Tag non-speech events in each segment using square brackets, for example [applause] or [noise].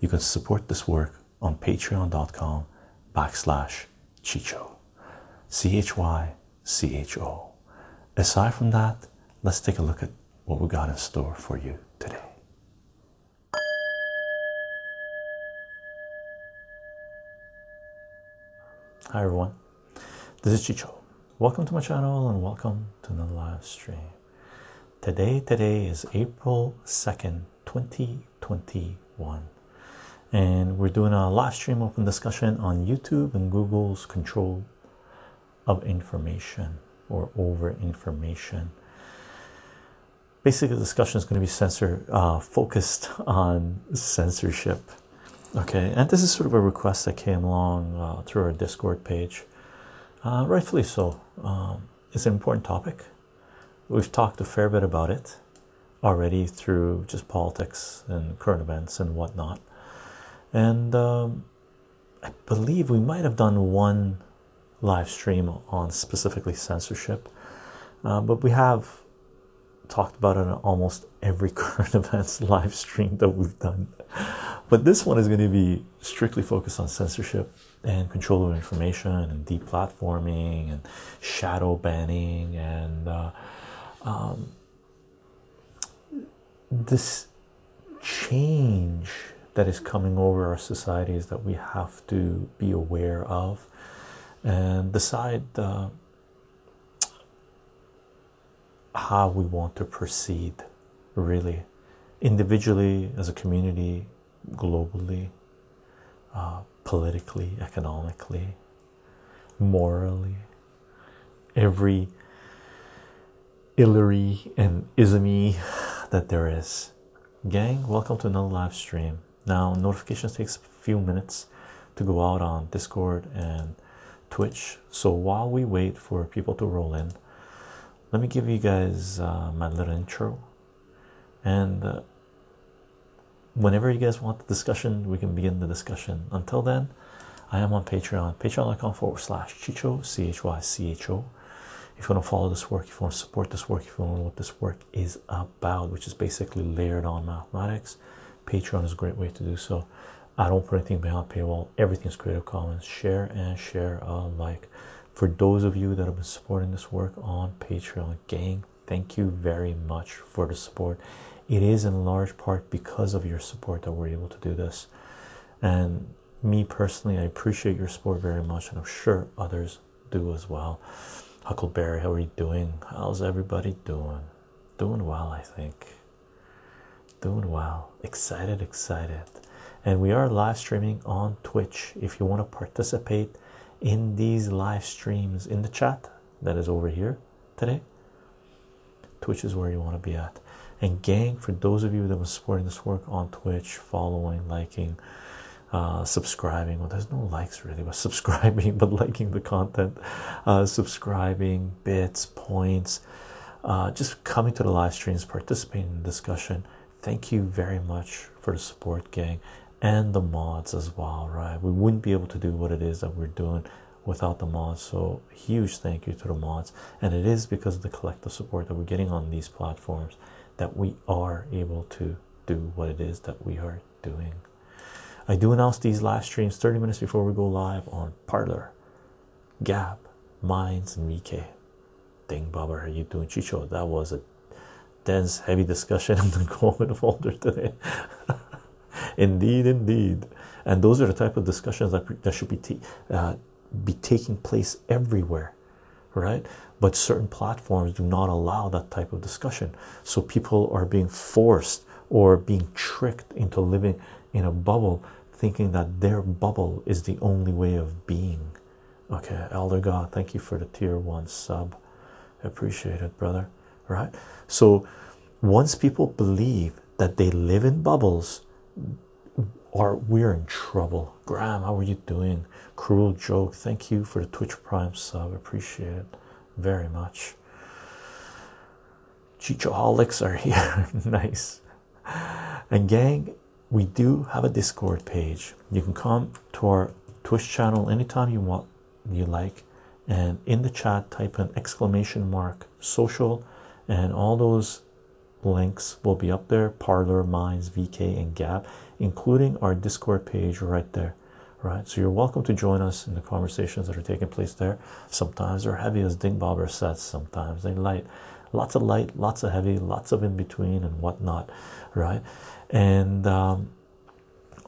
you can support this work on patreon.com backslash Chycho. C H Y C H O. Aside from that, let's take a look at what we got in store for you today. Hi everyone, this is Chycho. Welcome to my channel and welcome to the live stream. Today, today is April 2nd, 2021, and we're doing a live stream open discussion on YouTube and Google's control of information or over information. Basically, the discussion is going to be censor uh, focused [laughs] on censorship. Okay, and this is sort of a request that came along uh, through our Discord page. Uh, rightfully so. Um, it's an important topic. We've talked a fair bit about it already through just politics and current events and whatnot. And um, I believe we might have done one live stream on specifically censorship, uh, but we have talked about it in almost every [laughs] current events live stream that we've done. But this one is going to be strictly focused on censorship and control of information and deplatforming and shadow banning and uh, um, this change that is coming over our societies that we have to be aware of. And decide uh, how we want to proceed really individually as a community globally uh, politically economically morally. Every illery and ismy that there is. Gang welcome to another live stream now notifications takes a few minutes to go out on discord and twitch. So while we wait for people to roll in let me give you guys uh, my little intro. And uh, whenever you guys want the discussion we can begin the discussion. Until then i am on patreon patreon.com forward slash chycho c-h-y-c-h-o if you want to follow this work if you want to support this work if you want to know what this work is about which is basically layered on mathematics patreon is a great way to do so. I don't put anything behind paywall. Everything is creative commons. Share and share alike. For those of you that have been supporting this work on patreon gang thank you very much for the support. It is in large part because of your support that we're able to do this. And me personally i appreciate your support very much and i'm sure others do as well. Huckleberry how are you doing? How's everybody doing? Doing well i think doing well. Excited excited. And we are live streaming on twitch. If you want to participate in these live streams in the chat that is over here today twitch is where you want to be at. And gang for those of you that been supporting this work on twitch following liking uh, subscribing well there's no likes really but [laughs] subscribing but liking the content uh, subscribing bits points uh, just coming to the live streams participating in the discussion thank you very much for the support gang and the mods as well right? We wouldn't be able to do what it is that we're doing without the mods so huge thank you to the mods. And it is because of the collective support that we're getting on these platforms that we are able to do what it is that we are doing. I do announce these live streams 30 minutes before we go live on parler gab minds and vk ding bobber how you doing? Chycho that was a dense heavy discussion [laughs] in the comment folder today. [laughs] Indeed indeed. And those are the type of discussions that, that should be uh, be taking place everywhere right? But certain platforms do not allow that type of discussion. So people are being forced or being tricked into living in a bubble thinking that their bubble is the only way of being. Okay elder god thank you for the tier one sub. Appreciate it brother right so once people believe that they live in bubbles or we're in trouble. Graham, how are you doing? Cruel joke. Thank you for the Twitch Prime sub. Appreciate it very much. Chichoholics are here. [laughs] nice. And gang, we do have a Discord page. You can come to our Twitch channel anytime you want, you like, and in the chat type an exclamation mark social, and all those links will be up there. Parler, Minds, VK, and Gab, including our Discord page right there. Right, so you're welcome to join us in the conversations that are taking place there. Sometimes they're heavy as Ding Bobber says, sometimes they light lots of light, lots of heavy, lots of in between, and whatnot, right? And um,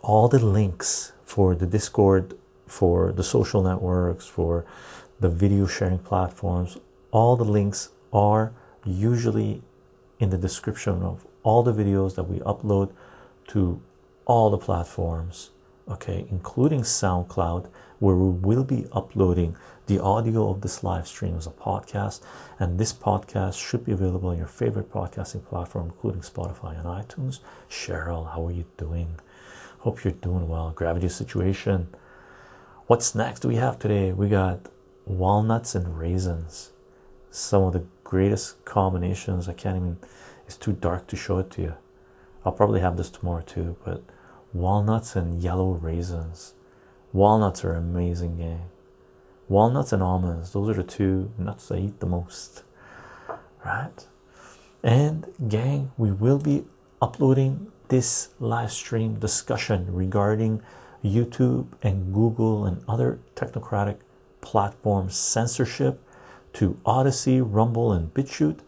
all the links for the Discord, for the social networks, for the video sharing platforms, all the links are usually in the description of all the videos that we upload to all the platforms, okay, including SoundCloud, where we will be uploading the audio of this live stream as a podcast. And this podcast should be available on your favorite podcasting platform, including Spotify and iTunes. Cheryl, how are you doing? Hope you're doing well. Gravity situation. What snacks do we have today? We got walnuts and raisins. Some of the greatest combinations. I can't even, it's too dark to show it to you. I'll probably have this tomorrow too, but walnuts and yellow raisins. Walnuts are amazing, gang. Walnuts and almonds, those are the two nuts I eat the most, right? And, gang, we will be uploading this live stream discussion regarding YouTube and Google and other technocratic platform censorship to Odysee, Rumble, and BitChute.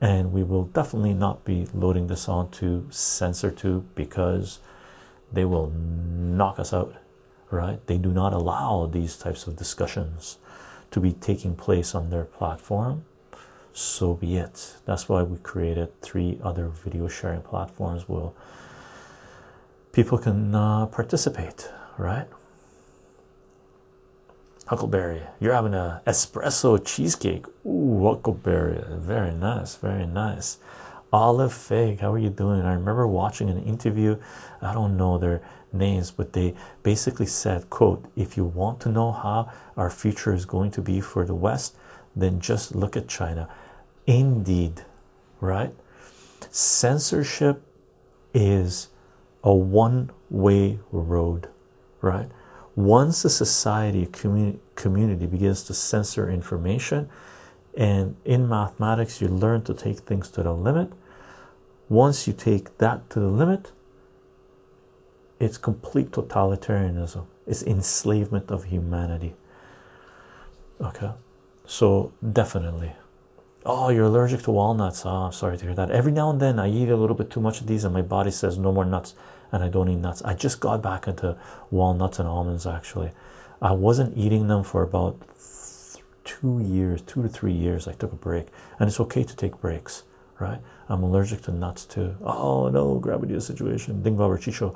And we will definitely not be loading this onto CensorTube because they will knock us out right? They do not allow these types of discussions to be taking place on their platform. So be it. That's why we created three other video sharing platforms where people can uh, participate, right? Huckleberry, you're having a espresso cheesecake. Ooh, Huckleberry, very nice, very nice. Olive Fig, how are you doing? I remember watching an interview. I don't know their names, but they basically said, "quote If you want to know how our future is going to be for the West, then just look at China." Indeed, right? Censorship is a one-way road, right? Once a society, a community, community begins to censor information, and in mathematics, you learn to take things to the limit once you take that to the limit, it's complete totalitarianism, it's enslavement of humanity. Okay, so definitely. Oh, you're allergic to walnuts. Oh, I'm sorry to hear that. Every now and then I eat a little bit too much of these, and my body says no more nuts, and I don't eat nuts. I just got back into walnuts and almonds actually. I wasn't eating them for about two years, two to three years. I took a break, and it's okay to take breaks right? I'm allergic to nuts too. Oh no, gravity situation. Dingbaber Chycho.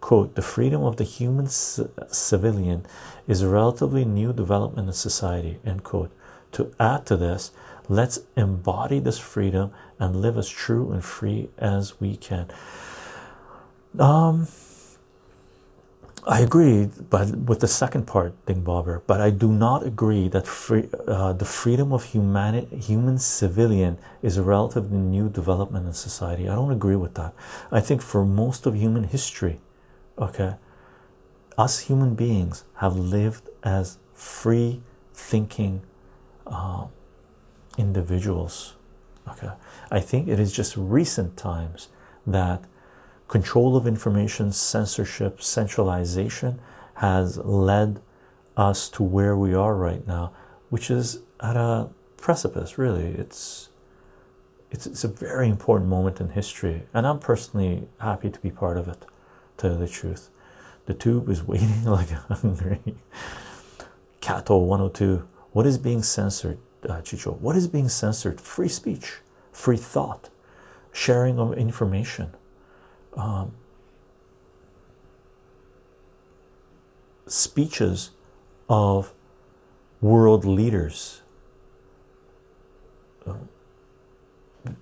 Quote The freedom of the human civilian is a relatively new development in society. End quote. To add to this, let's embody this freedom and live as true and free as we can. Um, I agree, but with the second part, Ding Bobber, but I do not agree that free, uh, the freedom of human human civilian is a relatively new development in society. I don't agree with that. I think for most of human history, okay, us human beings have lived as free thinking uh, individuals. Okay, I think it is just recent times that control of information, censorship, centralization has led us to where we are right now, which is at a precipice, really. It's it's it's a very important moment in history, and I'm personally happy to be part of it, to tell the truth. The tube is [laughs] waiting like hungry. Cato 102. What is being censored, uh, Chycho? What is being censored? Free speech, free thought, sharing of information um, speeches of world leaders. Uh,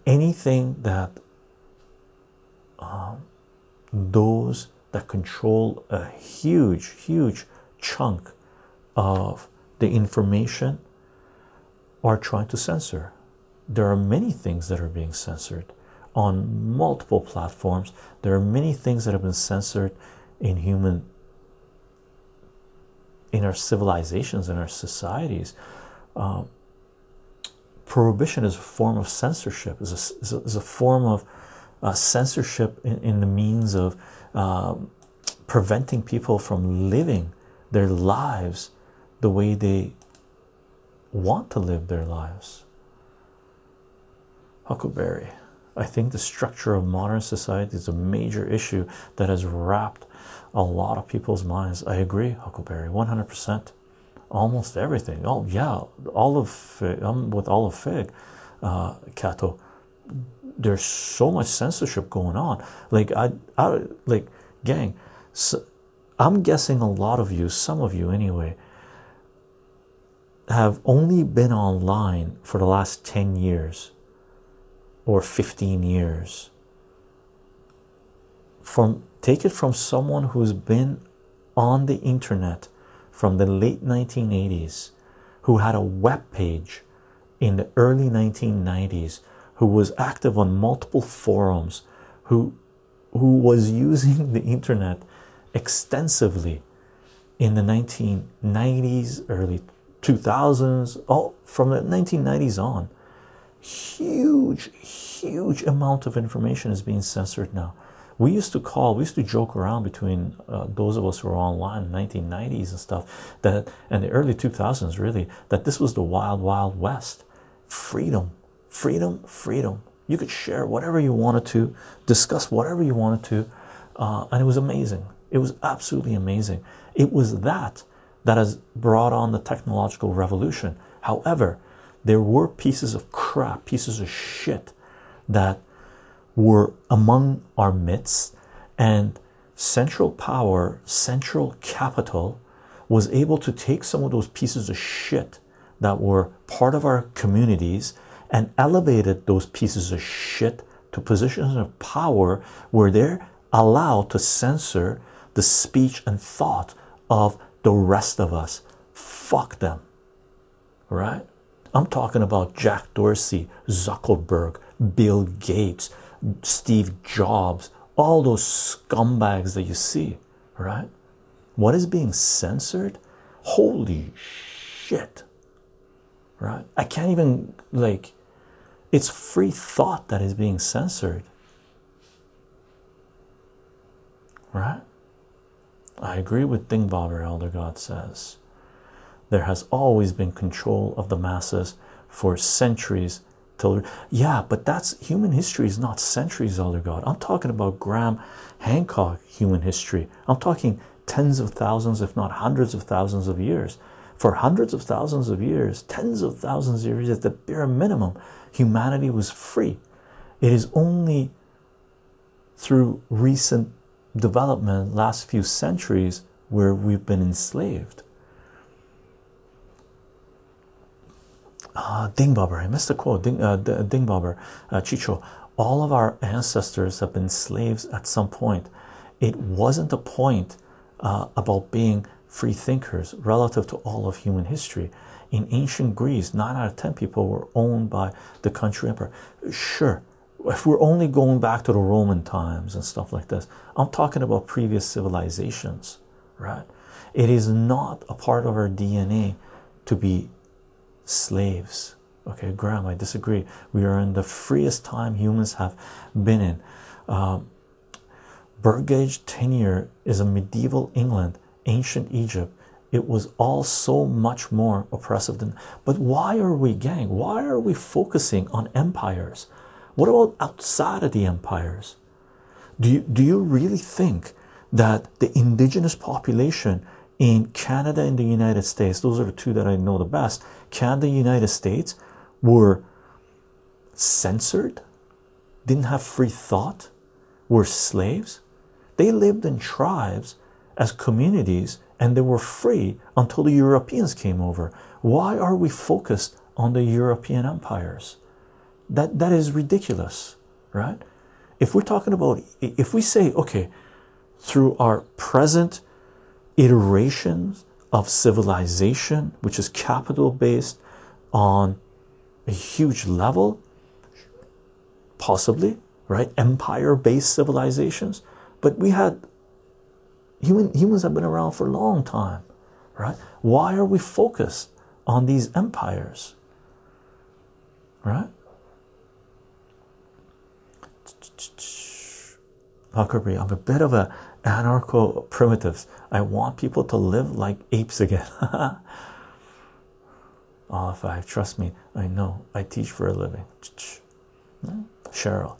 anything that um, those that control a huge, huge chunk of the information are trying to censor. There are many things that are being censored on multiple platforms. There are many things that have been censored in human in our civilizations in our societies. Um, prohibition is a form of censorship is a, is a, is a form of uh, censorship in, in, the means of um, preventing people from living their lives the way they want to live their lives. Huckleberry i think the structure of modern society is a major issue that has wrapped a lot of people's minds. I agree, Huckleberry, 100%. Almost everything. Oh, yeah, all of I'm with all of Fig, uh, Kato. There's so much censorship going on. Like, I, I like, gang, so I'm guessing a lot of you, some of you anyway, have only been online for the last 10 years or 15 years. From Take it from someone who's been on the internet from the late 1980s, who had a web page in the early 1990s, who was active on multiple forums, who who was [laughs] using the internet extensively in the 1990s, early 2000s, all from the 1990s on. Huge, huge amount of information is being censored now. We used to call we used to joke around between uh, those of us who were online in the 1990s and stuff that and the early 2000s really that this was the wild wild west. Freedom freedom freedom. You could share whatever you wanted to discuss whatever you wanted to uh, and it was amazing. It was absolutely amazing. It was that that has brought on the technological revolution. However there were pieces of crap pieces of shit that were among our midst, and Central Power, Central Capital, was able to take some of those pieces of shit that were part of our communities and elevated those pieces of shit to positions of power where they're allowed to censor the speech and thought of the rest of us. Fuck them. Right? I'm talking about Jack Dorsey, Zuckerberg, Bill Gates, Steve Jobs, all those scumbags that you see, right? What is being censored? Holy shit, right? I can't even like it's free thought that is being censored, right? I agree with Dingbobber, Elder God says. There has always been control of the masses for centuries till yeah but that's human history is not centuries elder god. I'm talking about graham hancock human history. I'm talking tens of thousands if not hundreds of thousands of years. For hundreds of thousands of years tens of thousands of years at the bare minimum humanity was free. It is only through recent development last few centuries where we've been enslaved uh, Dingbobber, I missed the quote. Ding, uh, Dingbobber, uh, Chycho, all of our ancestors have been slaves at some point. It wasn't a point uh, about being free thinkers relative to all of human history. In ancient Greece, nine out of ten people were owned by the country emperor. Sure, if we're only going back to the Roman times and stuff like this, I'm talking about previous civilizations, right? It is not a part of our DNA to be slaves. Okay, Graham, I disagree. We are in the freest time humans have been in. Um, Burgage tenure is a medieval England, ancient Egypt. It was all so much more oppressive than. But why are we, gang? Why are we focusing on empires? What about outside of the empires? Do you, do you really think that the indigenous population in Canada and the United States, those are the two that I know the best, Canada United States were censored, didn't have free thought, were slaves. They lived in tribes as communities and they were free until the Europeans came over. Why are we focused on the European empires? That that is ridiculous, right? If we're talking about if we say, okay, through our present iterations of civilization, which is capital based on a huge level, possibly, right? Empire based civilizations, but we had human humans have been around for a long time, right? Why are we focused on these empires, right? Huckabee, I'm a bit of a anarcho primitives. I want people to live like apes again. [laughs] All five, trust me, I know. I teach for a living. [laughs] Cheryl,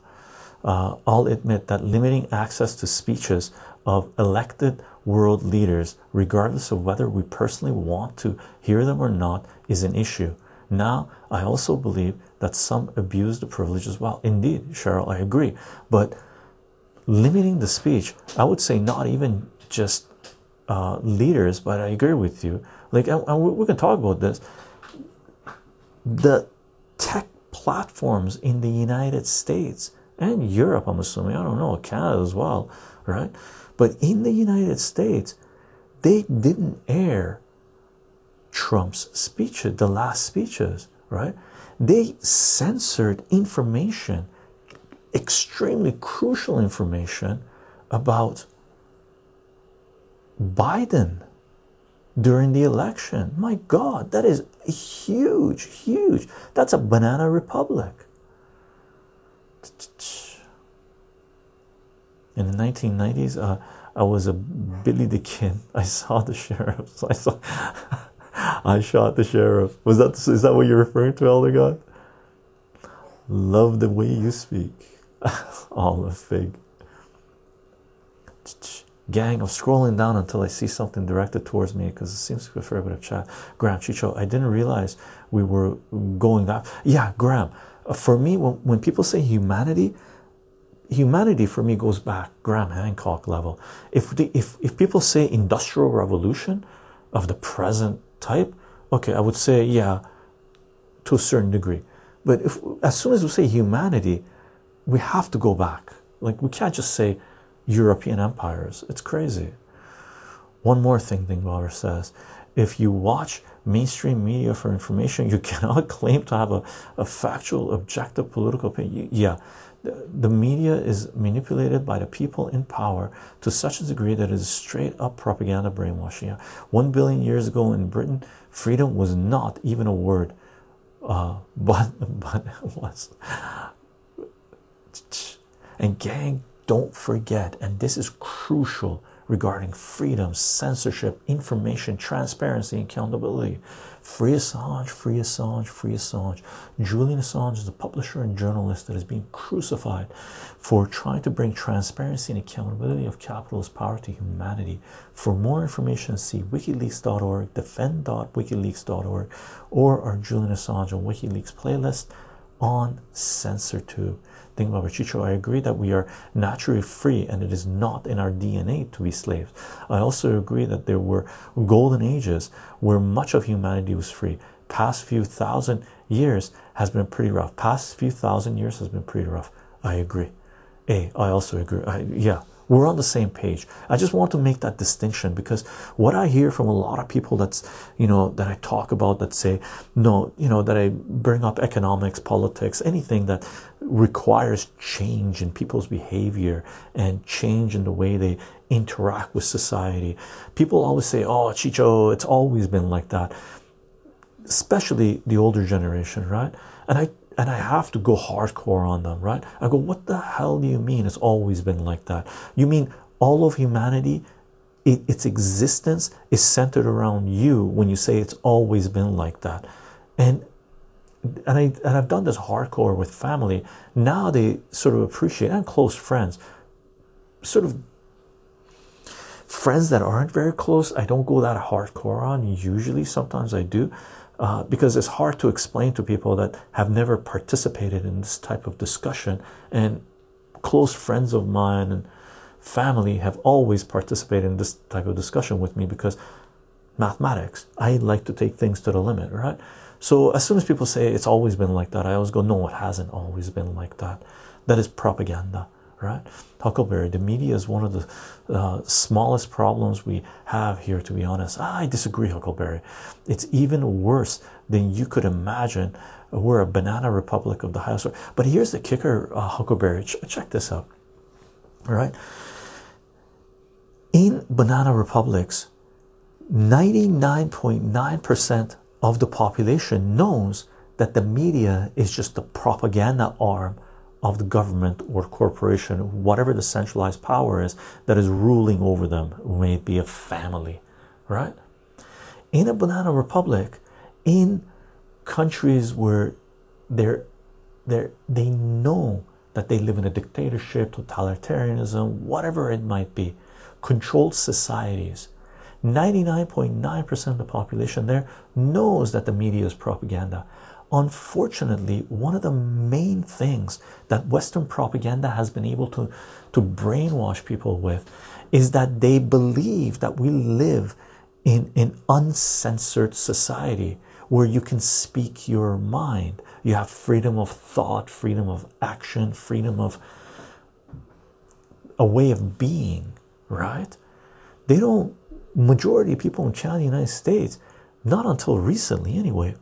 uh, I'll admit that limiting access to speeches of elected world leaders, regardless of whether we personally want to hear them or not, is an issue. Now, I also believe that some abuse the privilege as well. Indeed, Cheryl, I agree. But limiting the speech, I would say not even just uh, leaders, but I agree with you. Like, and, we can talk about this. The tech platforms in the United States and Europe, I'm assuming, I don't know, Canada as well, right? But in the United States, they didn't air Trump's speeches, the last speeches, right? They censored information, extremely crucial information about Biden during the election. My God, that is huge, huge. That's a banana republic. In the 1990s, uh, I was a Billy the Kid. [laughs] I saw the sheriff. I saw. [laughs] I shot the sheriff. Was that is that what you're referring to, Elder God? Love the way you speak. [laughs] All a fig. Gang, I'm scrolling down until I see something directed towards me because it seems to be a fair bit of chat. Graham Chicho, I didn't realize we were going that. Yeah, Graham. For me, when, when people say humanity, humanity for me goes back Graham Hancock level. If the, if if people say industrial revolution of the present type, okay, I would say yeah, to a certain degree. But if as soon as we say humanity, we have to go back. Like we can't just say European empires. It's crazy. One more thing, Dingballer says. If you watch mainstream media for information, you [laughs] cannot claim to have a, a factual, objective political opinion. Yeah, the media is manipulated by the people in power to such a degree that it is straight up propaganda brainwashing. Yeah. One billion years ago in Britain, freedom was not even a word, uh, [laughs] but but it was. And gang, don't forget, and this is crucial regarding freedom, censorship, information, transparency, accountability. Free Assange, free Assange, free Assange. Julian Assange is a publisher and journalist that is being crucified for trying to bring transparency and accountability of capitalist power to humanity. For more information, see wikileaks.org, defend.wikileaks.org, or our Julian Assange and WikiLeaks playlist on CensorTube thing about Chycho, I agree that we are naturally free and it is not in our DNA to be slaves. I also agree that there were golden ages where much of humanity was free. Past few thousand years has been pretty rough. Past few thousand years has been pretty rough. I agree. A, I also agree. I, yeah, we're on the same page. I just want to make that distinction because what i hear from a lot of people that's you know that i talk about that say no you know that i bring up economics politics anything that requires change in people's behavior and change in the way they interact with society. People always say oh chycho it's always been like that especially the older generation right? And i and I have to go hardcore on them, right? I go, what the hell do you mean it's always been like that? You mean all of humanity, it, its existence is centered around you when you say it's always been like that. And and I and I've done this hardcore with family. Now they sort of appreciate and close friends, sort of friends that aren't very close. I don't go that hardcore on usually. Sometimes I do, uh, because it's hard to explain to people that have never participated in this type of discussion. And close friends of mine and family have always participated in this type of discussion with me because mathematics, I like to take things to the limit, right? So as soon as people say it's always been like that, I always go, no, it hasn't always been like that. That is propaganda, right? Huckleberry, the media is one of the uh, smallest problems we have here, to be honest. Ah, I disagree, Huckleberry. It's even worse than you could imagine. We're a banana republic of the highest. Order. But here's the kicker, uh, Huckleberry. Ch check this out. All right. In banana republics, 99.9% of the population knows that the media is just the propaganda arm of the government or corporation, whatever the centralized power is that is ruling over them, may it be a family, right? In a banana republic, in countries where they're, they're, they know that they live in a dictatorship, totalitarianism, whatever it might be, controlled societies. 99.9% of the population there knows that the media is propaganda unfortunately one of the main things that western propaganda has been able to to brainwash people with is that they believe that we live in an uncensored society where you can speak your mind. You have freedom of thought freedom of action freedom of a way of being right? They don't majority of people in Canada United States not until recently anyway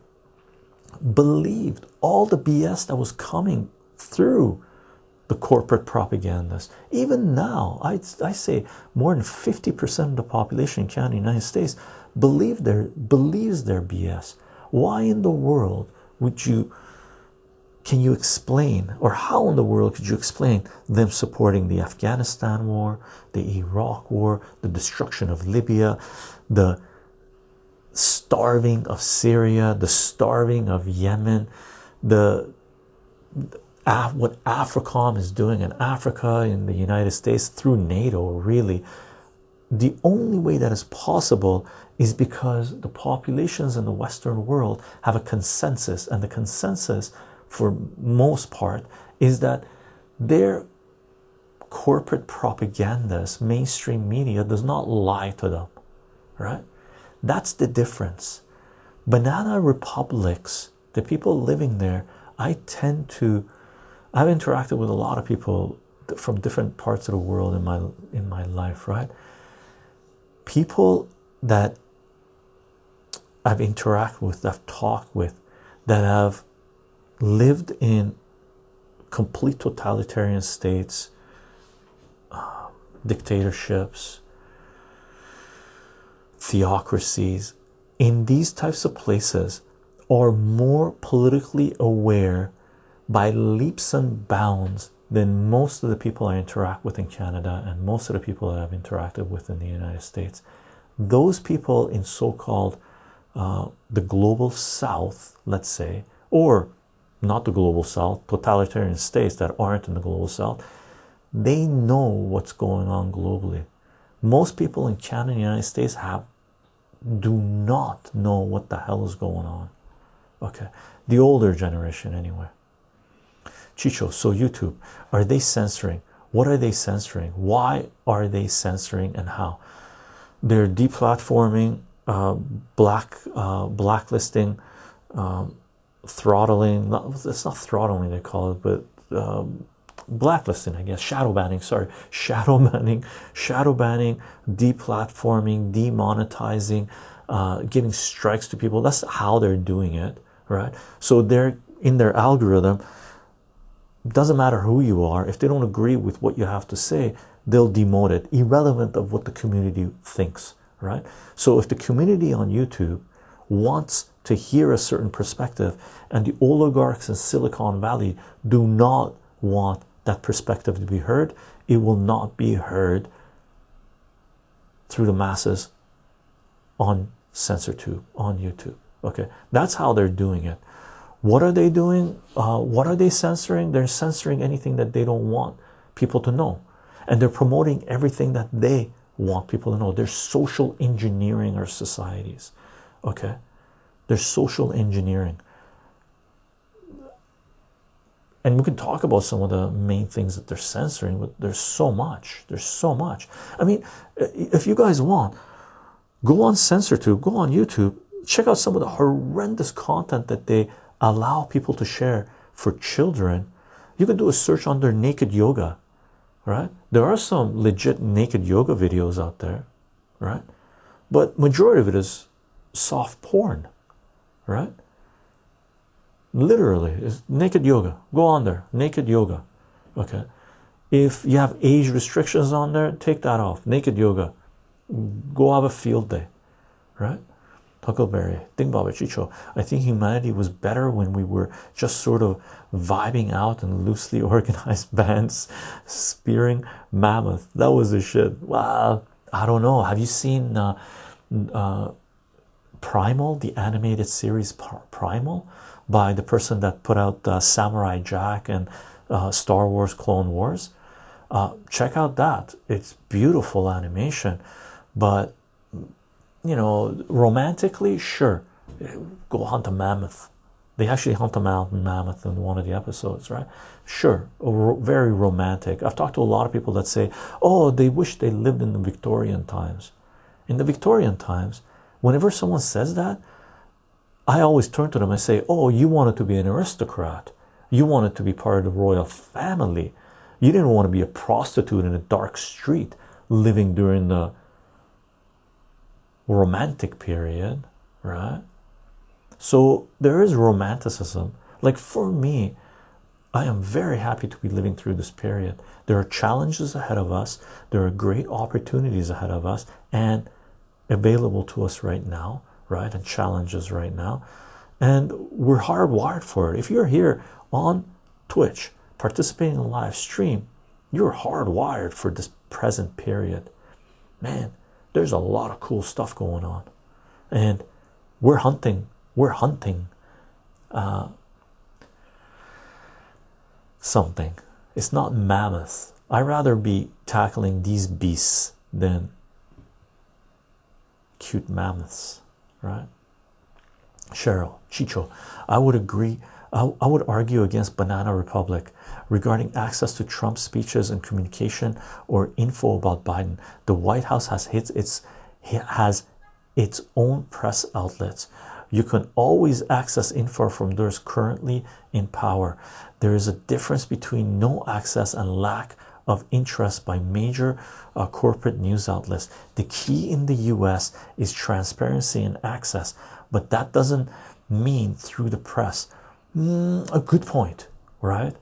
believed all the BS that was coming through the corporate propagandists. Even now, I, I say more than 50% of the population in Canada, United States, believe their believes their BS. Why in the world would you can you explain or how in the world could you explain them supporting the Afghanistan war, the Iraq war, the destruction of Libya, the starving of Syria, the starving of Yemen, the what AFRICOM is doing in Africa, in the United States, through NATO, really, the only way that is possible is because the populations in the Western world have a consensus, and the consensus, for most part, is that their corporate propagandists, mainstream media, does not lie to them, right? That's the difference. Banana republics, the people living there, I tend to I've interacted with a lot of people from different parts of the world in my in my life, right? People that I've interacted with, I've talked with, that have lived in complete totalitarian states, uh, dictatorships, theocracies in these types of places are more politically aware by leaps and bounds than most of the people I interact with in Canada and most of the people that I've interacted with in the United States. Those people in so called uh, the global south, let's say, or not the global south, totalitarian states that aren't in the global south, they know what's going on globally. Most people in Canada and the United States have do not know what the hell is going on. Okay, the older generation, anyway. Chycho, so YouTube, are they censoring? What are they censoring? Why are they censoring and how? They're deplatforming, uh, black, uh, blacklisting, um, throttling. Not, it's not throttling they call it, but um, blacklisting, I guess, shadow banning, sorry, shadow [laughs] banning, shadow banning, deplatforming, demonetizing, uh, giving strikes to people. That's how they're doing it, right? So they're in their algorithm. Doesn't matter who you are, if they don't agree with what you have to say, they'll demote it, irrelevant of what the community thinks, right? So if the community on YouTube wants to hear a certain perspective and the oligarchs in Silicon Valley do not want that perspective to be heard, it will not be heard through the masses on CensorTube, on YouTube. Okay, that's how they're doing it. What are they doing? Uh, what are they censoring? They're censoring anything that they don't want people to know, and they're promoting everything that they want people to know. They're social engineering our societies. Okay, they're social engineering and we can talk about some of the main things that they're censoring but there's so much there's so much i mean if you guys want go on CensorTube go on youtube check out some of the horrendous content that they allow people to share for children you can do a search under naked yoga right? There are some legit naked yoga videos out there, right? But majority of it is soft porn, right? Literally, it's naked yoga. Go on there, naked yoga. Okay. If you have age restrictions on there, take that off. Naked yoga. Go have a field day, right? Huckleberry, Baba Chycho. I think humanity was better when we were just sort of vibing out in loosely [laughs] organized bands, spearing mammoth. That was the shit. Wow. I don't know. Have you seen uh, uh, Primal, the animated series Primal, by the person that put out uh, Samurai Jack and uh, Star Wars Clone Wars? Uh, check out that. It's beautiful animation, but you know, romantically, sure, go hunt a mammoth. They actually hunt a mountain mammoth in one of the episodes, right? Sure, very romantic. I've talked to a lot of people that say, oh, they wish they lived in the Victorian times. In the Victorian times, whenever someone says that, I always turn to them and say, oh, you wanted to be an aristocrat. You wanted to be part of the royal family. You didn't want to be a prostitute in a dark street living during the romantic period, right? So there is romanticism. Like for me, I am very happy to be living through this period. There are challenges ahead of us, there are great opportunities ahead of us, and available to us right now, right? And challenges right now. And we're hardwired for it. If you're here on Twitch participating in a live stream, you're hardwired for this present period. Man, there's a lot of cool stuff going on and we're hunting we're hunting uh, something it's not mammoth i rather be tackling these beasts than cute mammoths right cheryl chycho i would agree I, I would argue against banana republic regarding access to Trump speeches and communication or info about Biden. The White House has its, its has its own press outlets. You can always access info from those currently in power. There is a difference between no access and lack of interest by major uh, corporate news outlets. The key in the US is transparency and access, but that doesn't mean through the press. Mm, a good point, right?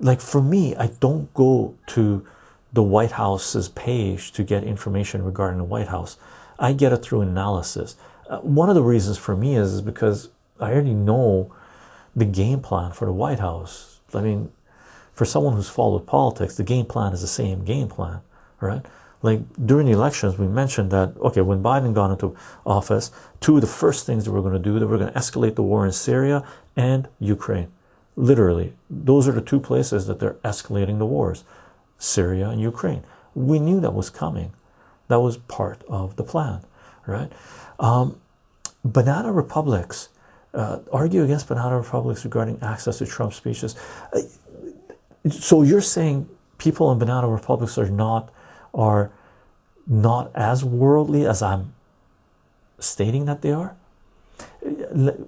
like for me, I don't go to the White House's page to get information regarding the White House. I get it through analysis. Uh, one of the reasons for me is, is because I already know the game plan for the White House. I mean, for someone who's followed politics, the game plan is the same game plan, right? Like during the elections, we mentioned that okay, when Biden got into office, two of the first things that we're going to do, that we're going to escalate the war in Syria and Ukraine. Literally those are the two places that they're escalating the wars syria and ukraine. We knew that was coming. That was part of the plan right? Um, banana republics uh, argue against banana republics regarding access to trump speeches. Uh, so you're saying people in banana republics are not are not as worldly as i'm stating that they are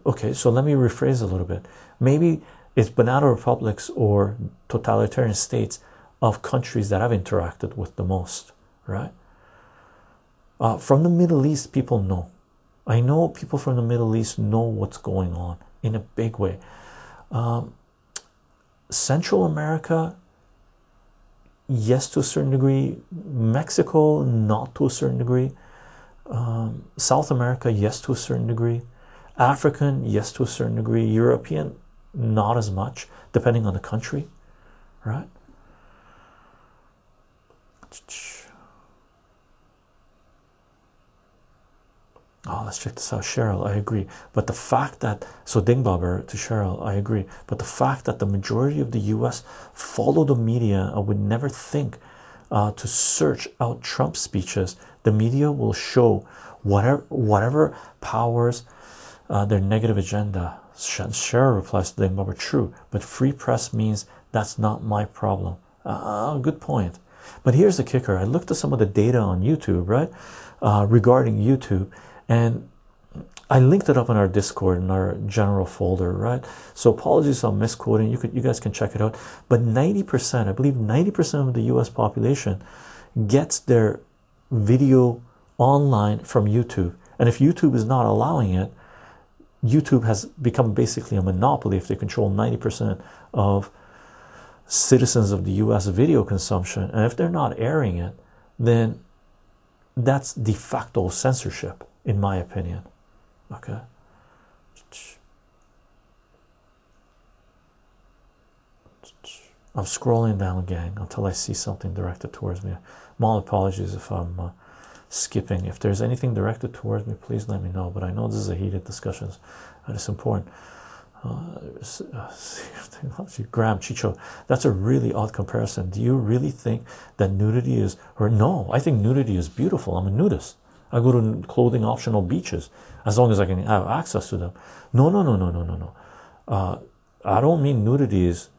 okay so let me rephrase a little bit maybe it's banana republics or totalitarian states of countries that I've interacted with the most, right? Uh, from the Middle East, people know. I know people from the Middle East know what's going on in a big way. Um, Central America, yes, to a certain degree. Mexico, not to a certain degree. Um, South America, yes, to a certain degree. African, yes, to a certain degree. European, not as much depending on the country right Oh, let's check this out. Cheryl, I agree. But the fact that, so Dingbobber to Cheryl, I agree. But the fact that the majority of the US follow the media, I would never think uh, to search out Trump speeches. The media will show whatever, whatever powers uh, their negative agenda Cheryl replies to but true, but free press means that's not my problem. Uh, good point. But here's the kicker I looked at some of the data on YouTube, right, uh, regarding YouTube, and I linked it up in our Discord in our general folder, right? So apologies on misquoting. You could you guys can check it out. But 90%, I believe 90% of the US population gets their video online from YouTube. And if YouTube is not allowing it, YouTube has become basically a monopoly if they control 90% of citizens of the US video consumption. And if they're not airing it, then that's de facto censorship, in my opinion. Okay. I'm scrolling down, gang, until I see something directed towards me. My apologies if I'm uh, skipping. If there's anything directed towards me, please let me know. But I know this is a heated discussion, and it's important. Uh, [laughs] Graham Chycho, that's a really odd comparison. Do you really think that nudity is, or no? I think nudity is beautiful. I'm a nudist. I go to clothing optional beaches as long as I can have access to them. No, no, no, no, no, no, no. Uh, I don't mean nudity is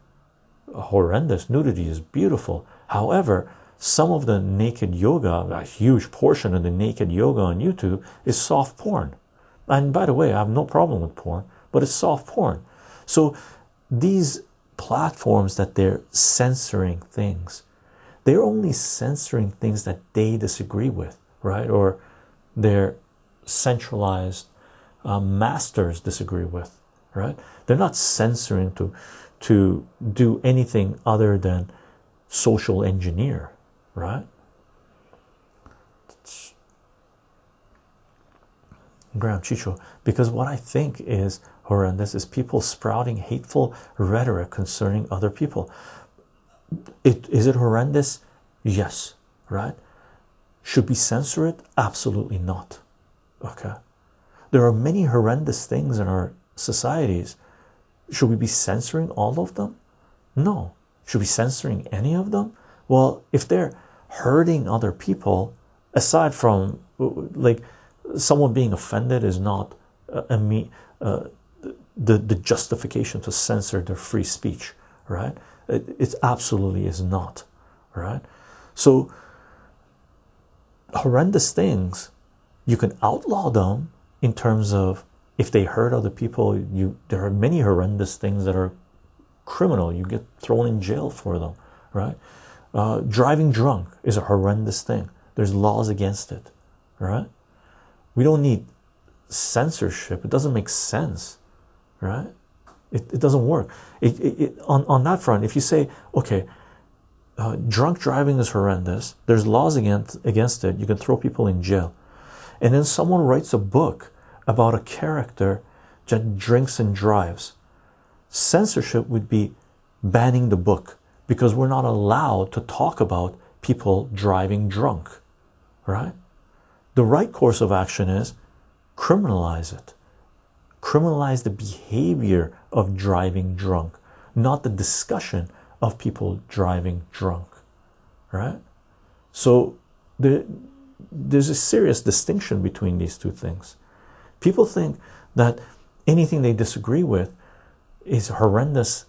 horrendous. Nudity is beautiful. However, some of the naked yoga, a huge portion of the naked yoga on YouTube, is soft porn. And by the way, I have no problem with porn but it's soft porn. So these platforms that they're censoring things, they're only censoring things that they disagree with, right? Or their centralized uh, masters disagree with, right? They're not censoring to to do anything other than social engineer, right? Graham Chycho, because what I think is horrendous is people sprouting hateful rhetoric concerning other people. It, is it horrendous? Yes, right? Should we censor it? Absolutely not. Okay. There are many horrendous things in our societies. Should we be censoring all of them? No. Should we be censoring any of them? Well, if they're hurting other people, aside from like someone being offended is not a, a uh, the, the justification to censor their free speech, right? It, it absolutely is not, right? So, horrendous things, you can outlaw them in terms of if they hurt other people, you there are many horrendous things that are criminal. You get thrown in jail for them, right? Uh, driving drunk is a horrendous thing. There's laws against it, right? We don't need censorship. It doesn't make sense right? It, it doesn't work. It, it, it, on, on that front, if you say, okay, uh, drunk driving is horrendous, there's laws against, against it, you can throw people in jail. And then someone writes a book about a character that drinks and drives. Censorship would be banning the book because we're not allowed to talk about people driving drunk, right? The right course of action is criminalize it criminalize the behavior of driving drunk, not the discussion of people driving drunk, right? So there, there's a serious distinction between these two things. People think that anything they disagree with is horrendous,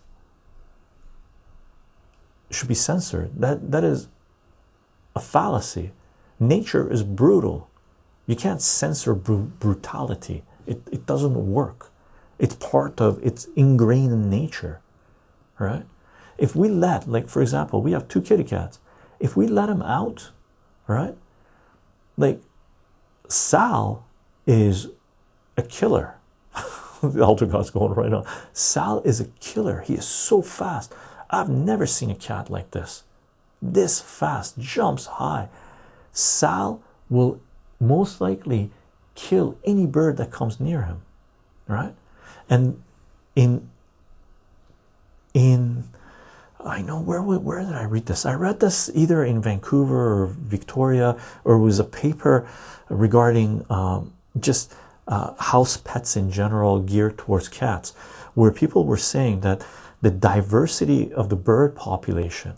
should be censored. That that is a fallacy. Nature is brutal. You can't censor br brutality. It, it doesn't work. It's part of it's ingrained in nature, right? If we let, like for example, we have two kitty cats. If we let them out, right? Like Sal is a killer. [laughs] the altar god's going right now. Sal is a killer. He is so fast. I've never seen a cat like this. This fast, jumps high. Sal will most likely kill any bird that comes near him right and in in I know where where did I read this? I read this either in Vancouver or Victoria, or it was a paper regarding um, just uh, house pets in general geared towards cats, where people were saying that the diversity of the bird population,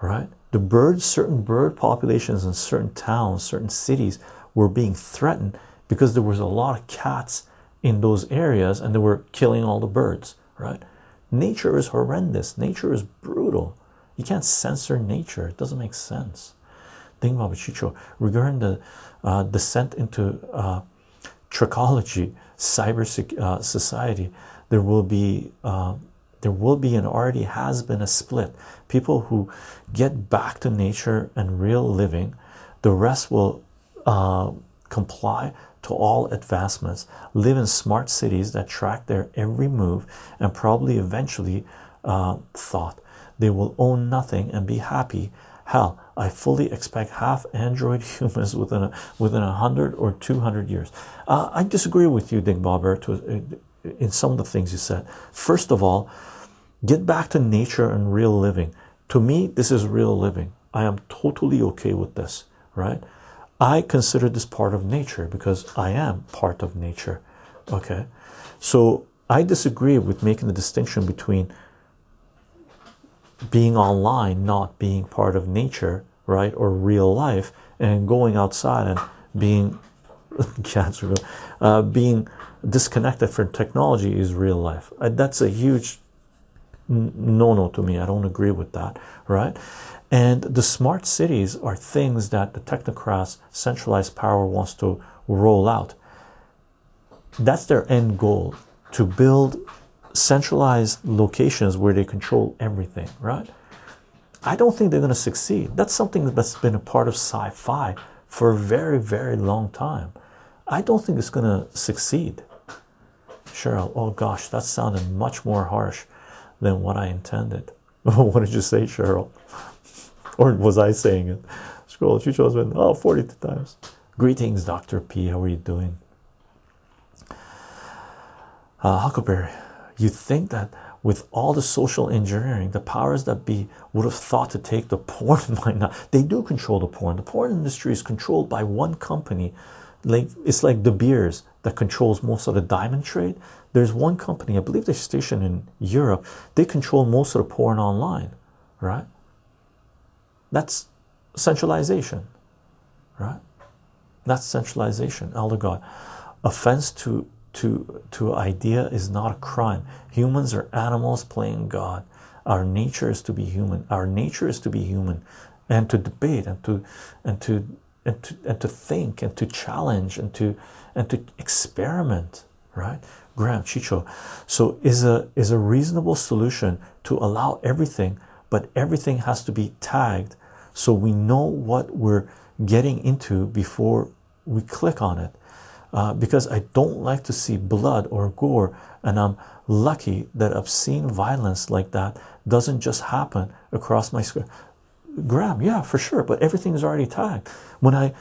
right? The birds, certain bird populations in certain towns, certain cities were being threatened because there was a lot of cats in those areas and they were killing all the birds, right? Nature is horrendous. Nature is brutal. You can't censor nature. It doesn't make sense. Think about Chycho regarding the uh, descent into uh, trichology, cyber uh, society, there will be uh, there will be and already has been a split. People who get back to nature and real living, the rest will uh, comply to all advancements, live in smart cities that track their every move, and probably eventually uh, thought they will own nothing and be happy. Hell, I fully expect half android [laughs] humans within a within a hundred or two hundred years. Uh, I disagree with you, Dick Bobber, to, in some of the things you said. First of all, get back to nature and real living. To me, this is real living. I am totally okay with this, right? I consider this part of nature because I am part of nature. Okay, so I disagree with making the distinction between being online, not being part of nature, right, or real life, and going outside and being [laughs] uh, being disconnected from technology is real life. Uh, that's a huge no no to me. I don't agree with that, right? And the smart cities are things that the technocrats, centralized power wants to roll out. That's their end goal to build centralized locations where they control everything, right? I don't think they're going to succeed. That's something that's been a part of sci fi for a very, very long time. I don't think it's going to succeed. Cheryl, oh gosh, that sounded much more harsh than what I intended. [laughs] what did you say, Cheryl? Or was I saying it? Scroll, she chose been oh 42 times. Greetings, Dr. P. How are you doing? Uh, Huckleberry, you think that with all the social engineering, the powers that be would have thought to take the porn [laughs] might not. They do control the porn. The porn industry is controlled by one company. Like it's like De Beers that controls most of the diamond trade. There's one company, I believe they're stationed in Europe. They control most of the porn online, right? That's centralization, right? That's centralization. Elder God, offense to to to idea is not a crime. Humans are animals playing God. Our nature is to be human. Our nature is to be human, and to debate and to and to and to and to think and to challenge and to and to experiment. Right, Graham Chycho. So is a is a reasonable solution to allow everything, but everything has to be tagged so we know what we're getting into before we click on it uh, because I don't like to see blood or gore, and I'm lucky that obscene violence like that doesn't just happen across my screen. Graham, yeah, for sure, but everything is already tagged. When I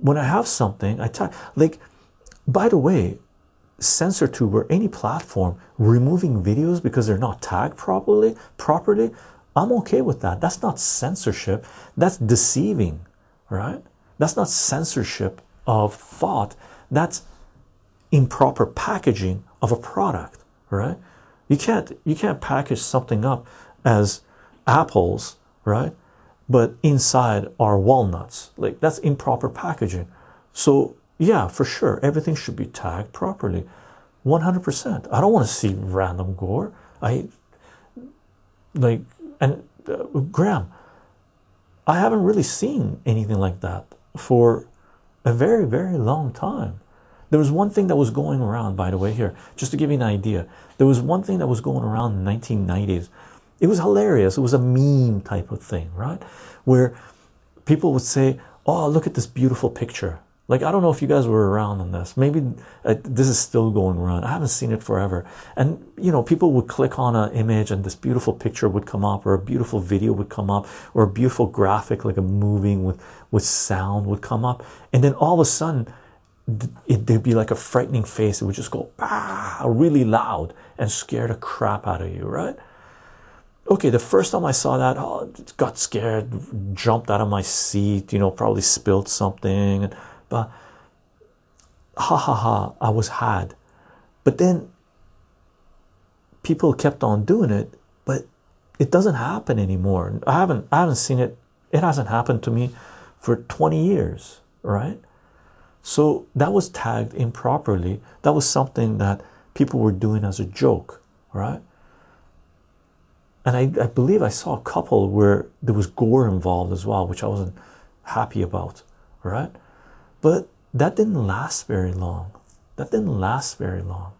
when I have something, I tag like. By the way, CensorTube or any platform removing videos because they're not tagged properly, properly, I'm okay with that. That's not censorship. That's deceiving, right? That's not censorship of thought. That's improper packaging of a product right? You can't you can't package something up as apples right? But inside are walnuts. Like that's improper packaging. So yeah for sure everything should be tagged properly. 100% i don't want to see random gore. I like and uh, graham i haven't really seen anything like that for a very, very long time. There was one thing that was going around, by the way, here, just to give you an idea. There was one thing that was going around in the 1990s. It was hilarious. It was a meme type of thing, right? Where people would say, Oh, look at this beautiful picture. Like, I don't know if you guys were around on this. Maybe uh, this is still going around. I haven't seen it forever. And, you know, people would click on an image and this beautiful picture would come up, or a beautiful video would come up, or a beautiful graphic, like a moving with, with sound would come up. And then all of a sudden, it, there'd be like a frightening face. It would just go ah, really loud and scare the crap out of you, right? Okay, the first time I saw that, oh, got scared, jumped out of my seat, you know, probably spilled something but ha ha ha, I was had. But then people kept on doing it, but it doesn't happen anymore. I haven't I haven't seen it. It hasn't happened to me for 20 years, right? So that was tagged improperly. That was something that people were doing as a joke, right? And I, I believe I saw a couple where there was gore involved as well, which I wasn't happy about, right? But that didn't last very long. That didn't last very long.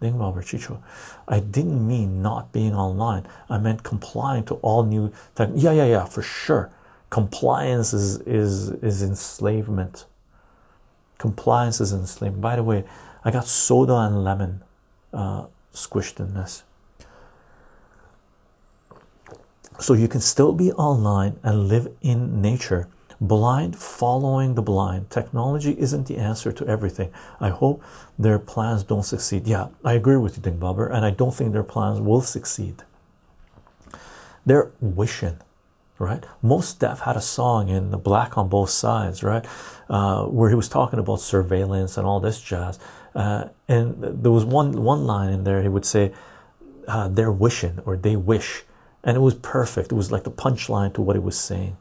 Dingbob Chycho. I didn't mean not being online. I meant complying to all new tech. Yeah, yeah, yeah, for sure. Compliance is is is enslavement. Compliance is enslavement. By the way, I got soda and lemon uh, squished in this. So you can still be online and live in nature. Blind following the blind. Technology isn't the answer to everything. I hope their plans don't succeed. Yeah, I agree with you, Ding Bobber, and I don't think their plans will succeed. They're wishing, right? Mos Def had a song in the Black on Both Sides, right? Uh, where he was talking about surveillance and all this jazz. Uh, and there was one one line in there he would say, uh, "They're wishing" or "They wish," and it was perfect. It was like the punchline to what he was saying.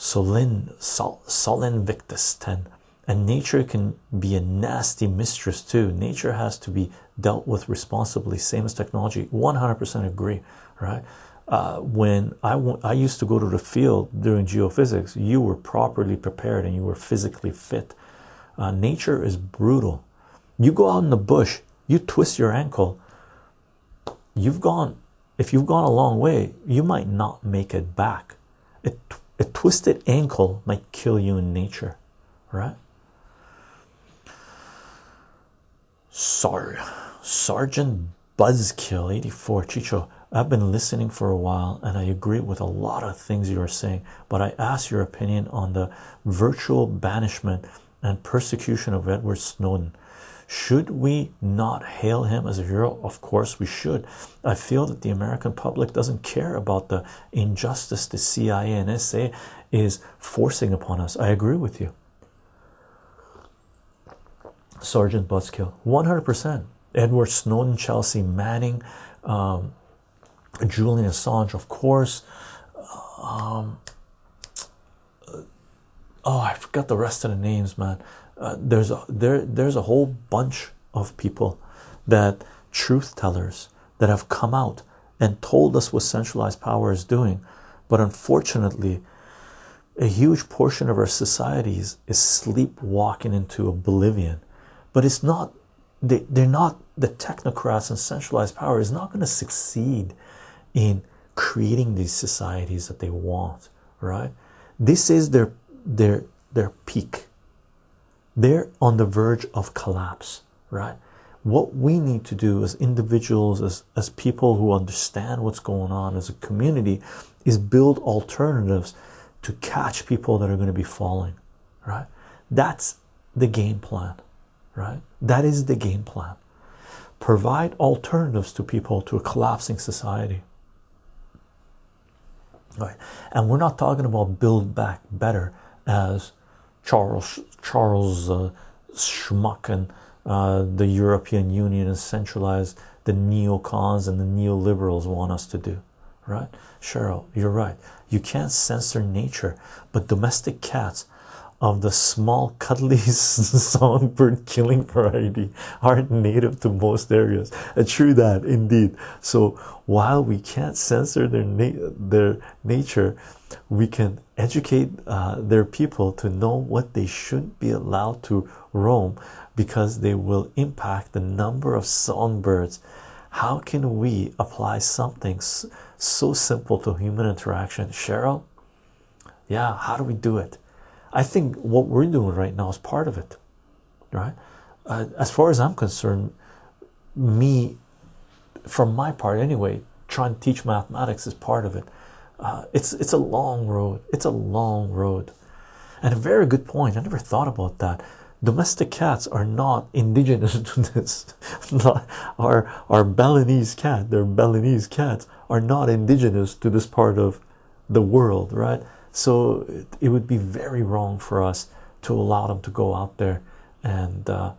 Solin, Sol, Solin Victus 10. And nature can be a nasty mistress too. Nature has to be dealt with responsibly, same as technology. 100% agree, right? Uh, when I, I used to go to the field during geophysics, you were properly prepared and you were physically fit. Uh, nature is brutal. You go out in the bush, you twist your ankle, you've gone, if you've gone a long way, you might not make it back. It a twisted ankle might kill you in nature, right? Sorry, Sergeant Buzzkill 84 Chycho. I've been listening for a while and I agree with a lot of things you are saying, but I ask your opinion on the virtual banishment and persecution of Edward Snowden. Should we not hail him as a hero? Of course we should. I feel that the American public doesn't care about the injustice the CIA and SA is forcing upon us. I agree with you. Sergeant Buzzkill, 100%. Edward Snowden, Chelsea Manning, um, Julian Assange, of course. Um, oh, I forgot the rest of the names, man. Uh, there's a there there's a whole bunch of people that truth tellers that have come out and told us what centralized power is doing. But unfortunately a huge portion of our societies is sleepwalking into oblivion. But it's not they, they're not the technocrats and centralized power is not going to succeed in creating these societies that they want right? This is their their their peak they're on the verge of collapse, right? What we need to do as individuals, as, as people who understand what's going on as a community, is build alternatives to catch people that are going to be falling, right? That's the game plan, right? That is the game plan. Provide alternatives to people to a collapsing society. Right. And we're not talking about build back better as Charles Charles uh, Schmuck and uh, the European Union and centralized the neocons and the neoliberals want us to do, right? Cheryl, you're right. You can't censor nature, but domestic cats of the small cuddly [laughs] songbird killing variety aren't native to most areas. And true that indeed. So while we can't censor their na- their nature, we can educate uh, their people to know what they shouldn't be allowed to roam because they will impact the number of songbirds. How can we apply something so simple to human interaction? Cheryl, yeah, how do we do it? I think what we're doing right now is part of it, right? Uh, as far as I'm concerned, me, from my part anyway, trying to teach mathematics is part of it. Uh, it's it's a long road. It's a long road, and a very good point. I never thought about that. Domestic cats are not indigenous [laughs] to this. not, our our Balinese cat, their Balinese cats are not indigenous to this part of the world, right? So it, it would be very wrong for us to allow them to go out there and uh,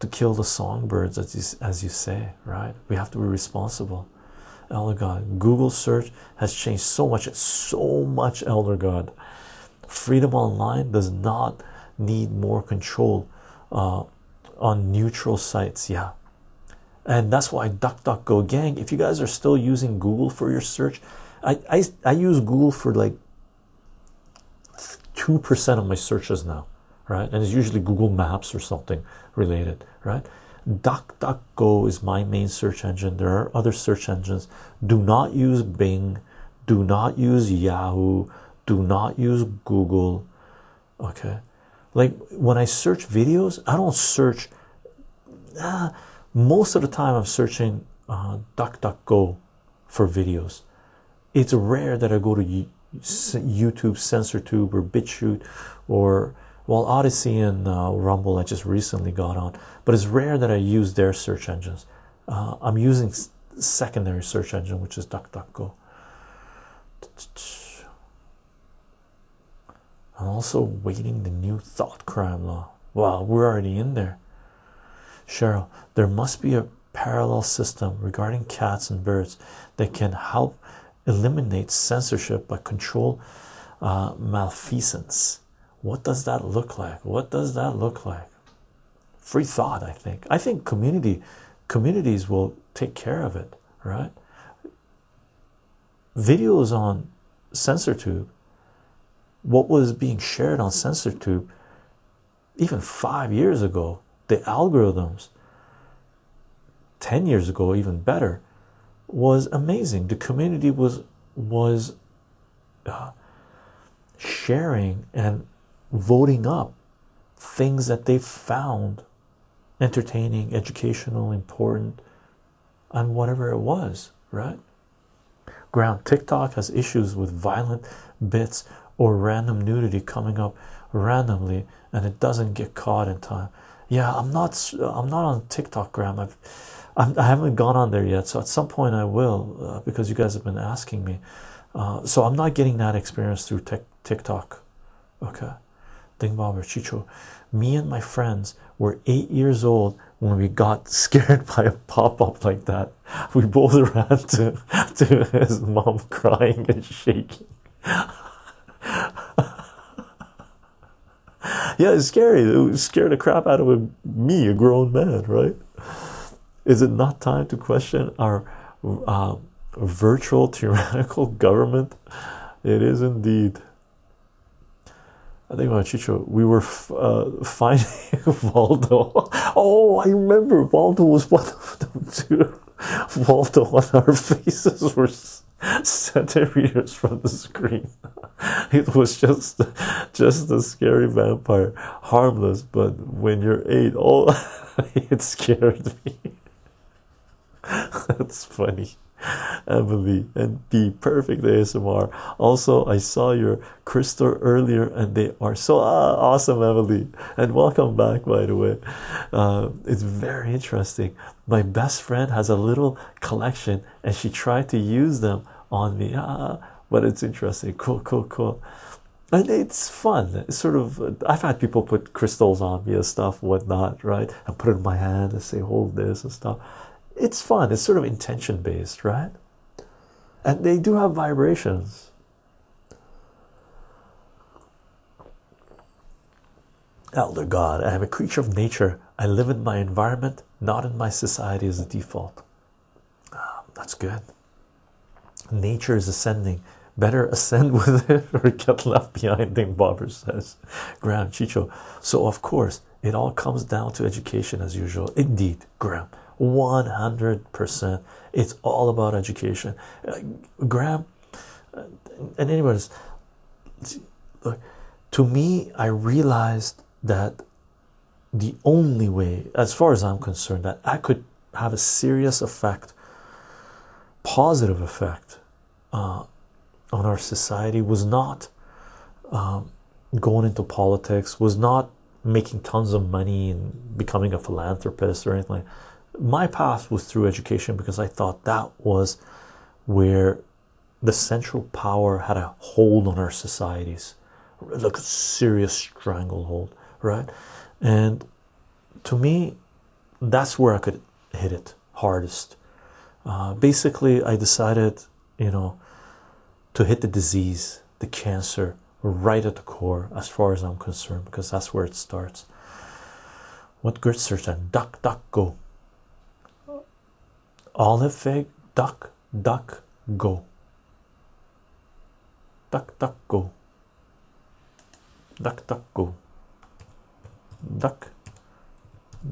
to kill the songbirds, as you, as you say, right? We have to be responsible. Elder God, Google search has changed so much, so much, Elder God. Freedom Online does not need more control uh, on neutral sites, yeah. And that's why DuckDuckGo, gang, if you guys are still using Google for your search, I, I, I use Google for like 2% of my searches now, right? And it's usually Google Maps or something related, right? DuckDuckGo is my main search engine. There are other search engines. Do not use Bing. Do not use Yahoo. Do not use Google. Okay, like when I search videos, I don't search. Ah, most of the time, I'm searching uh, DuckDuckGo for videos. It's rare that I go to YouTube, CensorTube, or BitChute, or well, Odysee and uh, Rumble I just recently got on, but it's rare that I use their search engines. Uh, I'm using secondary search engine, which is DuckDuckGo. I'm also waiting the new thought crime law. Wow, we're already in there. Cheryl, there must be a parallel system regarding cats and birds that can help eliminate censorship but control uh, malfeasance. What does that look like? What does that look like? Free thought, I think. I think community communities will take care of it, right? Videos on CensorTube, what was being shared on CensorTube even five years ago, the algorithms 10 years ago, even better, was amazing. The community was was uh, sharing and voting up things that they found entertaining, educational, important, and whatever it was, right? Ground TikTok has issues with violent bits or random nudity coming up randomly and it doesn't get caught in time. Yeah, I'm not I'm not on TikTok gram. I've I'm, I have not gone on there yet, so at some point I will uh, because you guys have been asking me. Uh, so I'm not getting that experience through TikTok. Okay. Dingbobber Chycho. Me and my friends were eight years old when we got [laughs] scared by a pop-up like that. We both ran to, [laughs] to his mom crying and shaking. [laughs] yeah, it's scary. It scared the crap out of me, a grown man, right? Is it not time to question our uh, virtual tyrannical government? It is indeed. I think about Chycho, we were uh, finding [laughs] Waldo. Oh, I remember Waldo was one of them too. Waldo on our faces were centimeters from the screen. [laughs] It was just, just a scary vampire, harmless. But when you're eight, oh, [laughs] it scared me. That's funny. [laughs] Emily and be perfect ASMR. Also, I saw your crystal earlier, and they are so ah, awesome, Emily. And welcome back, by the way. Uh, it's very interesting. My best friend has a little collection, and she tried to use them on me. Ah, but it's interesting. Cool, cool, cool. And it's fun. It's sort of. I've had people put crystals on me and stuff, whatnot, right? And put it in my hand and say, "Hold this" and stuff it's fun. It's sort of intention based, right? And they do have vibrations. Elder God, I am a creature of nature. I live in my environment, not in my society as a default. Oh, that's good. Nature is ascending. Better ascend [laughs] with it or get left behind, Ding Bobber says. Graham Chycho. So, of course, it all comes down to education as usual. Indeed, Graham. 100% it's all about education. Uh, graham uh, and anyways look to me i realized that the only way as far as i'm concerned that i could have a serious effect positive effect uh, on our society was not um, going into politics was not making tons of money and becoming a philanthropist or anything like my path was through education because I thought that was where the central power had a hold on our societies, like a serious stranglehold, right? And to me, that's where I could hit it hardest. Uh, basically, I decided, you know, to hit the disease, the cancer, right at the core, as far as I'm concerned, because that's where it starts. What good search and duck, duck, go olive fig duck duck go. Duck duck go. Duck duck go. Duck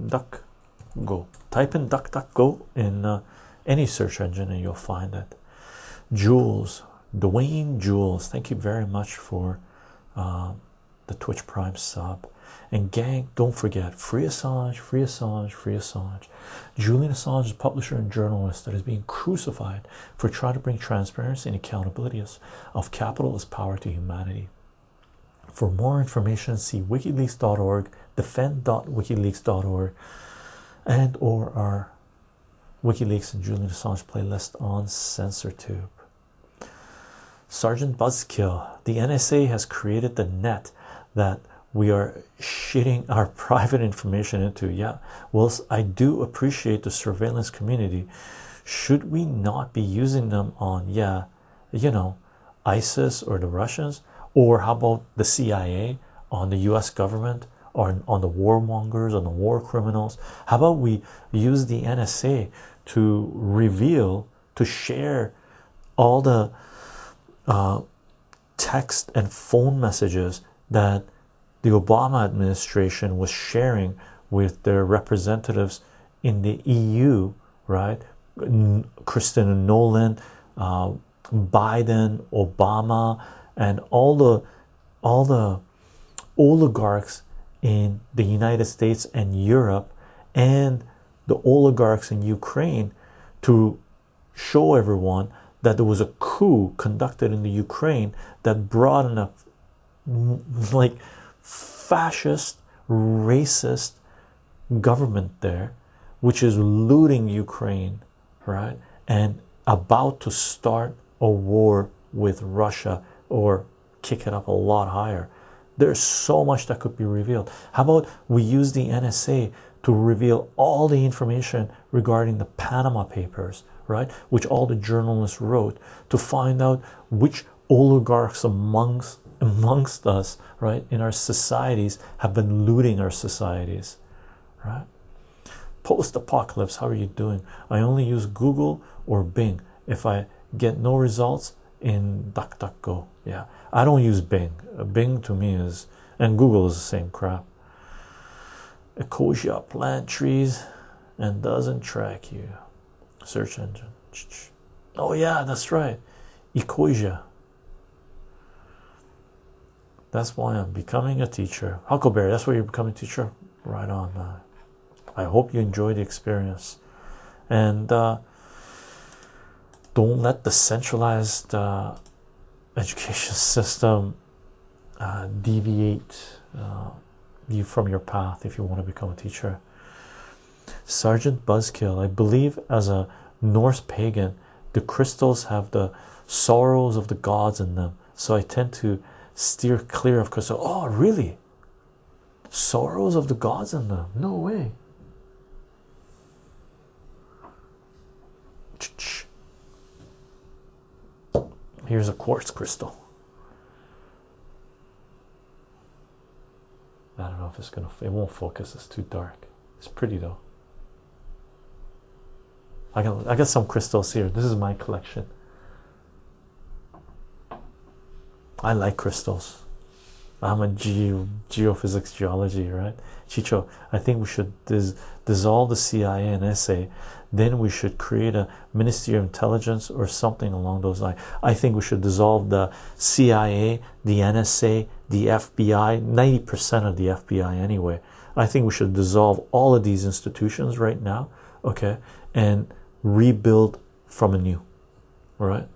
duck go. Type in duck duck go in uh, any search engine and you'll find it. Jules dwayne jules thank you very much for uh, the twitch prime sub and gang don't forget free assange free assange free assange julian assange is a publisher and journalist that is being crucified for trying to bring transparency and accountability of capitalist power to humanity for more information, see wikileaks.org, defend.wikileaks.org, and or our WikiLeaks and Julian Assange playlist on CensorTube. Sergeant Buzzkill, the NSA has created the net that we are shitting [laughs] our private information into. Yeah, well, I do appreciate the surveillance community. Should we not be using them on, yeah, you know, ISIS or the Russians? Or how about the CIA on the US government or on the warmongers, on the war criminals? How about we use the NSA to reveal, to share all the uh, text and phone messages that the Obama administration was sharing with their representatives in the EU, right? Kristen Nolan, uh, Biden, Obama, and all the all the oligarchs in the United States and Europe and the oligarchs in Ukraine to show everyone that there was a coup conducted in the Ukraine that brought enough like fascist racist government there which is looting Ukraine right and about to start a war with Russia or kick it up a lot higher. There's so much that could be revealed. How about we use the NSA to reveal all the information regarding the Panama Papers, right? Which all the journalists wrote to find out which oligarchs amongst amongst us, right, in our societies have been looting our societies, right? Post apocalypse, how are you doing? I only use Google or Bing. If I get no results, in DuckDuckGo. Yeah, I don't use Bing. Bing to me is, and Google is the same crap. Ecosia plant trees and doesn't track you. Search engine. Oh yeah, that's right. Ecosia. That's why I'm becoming a teacher. Huckleberry, that's why you're becoming a teacher. Right on, man. I hope you enjoy the experience. And uh, don't let the centralized uh, [laughs] education system uh, deviate uh, you from your path if you want to become a teacher. Sergeant Buzzkill, I believe as a Norse pagan, the crystals have the sorrows of the gods in them, so I tend to steer clear of crystals. Oh, really? Sorrows of the gods in them? No way. Here's a quartz crystal. I don't know if it's gonna, it won't focus, it's too dark. It's pretty though. I got, I got some crystals here. This is my collection. I like crystals. I'm a geo, geophysics geology, right? Chycho, I think we should dis dissolve the CIA and SA then we should create a Ministry of Intelligence or something along those lines. I think we should dissolve the CIA, the NSA, the FBI, 90% of the FBI anyway. I think we should dissolve all of these institutions right now, okay, and rebuild from anew, right?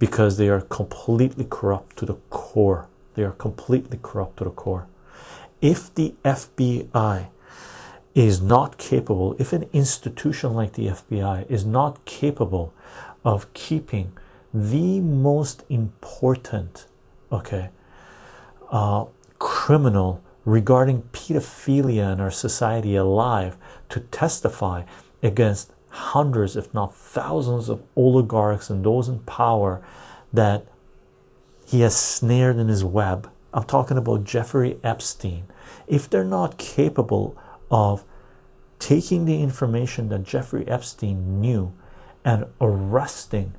Because they are completely corrupt to the core. They are completely corrupt to the core. If the FBI is not capable, if an institution like the FBI is not capable of keeping the most important, okay, uh, criminal regarding pedophilia in our society alive to testify against hundreds, if not thousands, of oligarchs and those in power that he has snared in his web. I'm talking about Jeffrey Epstein. If they're not capable of taking the information that Jeffrey Epstein knew and arresting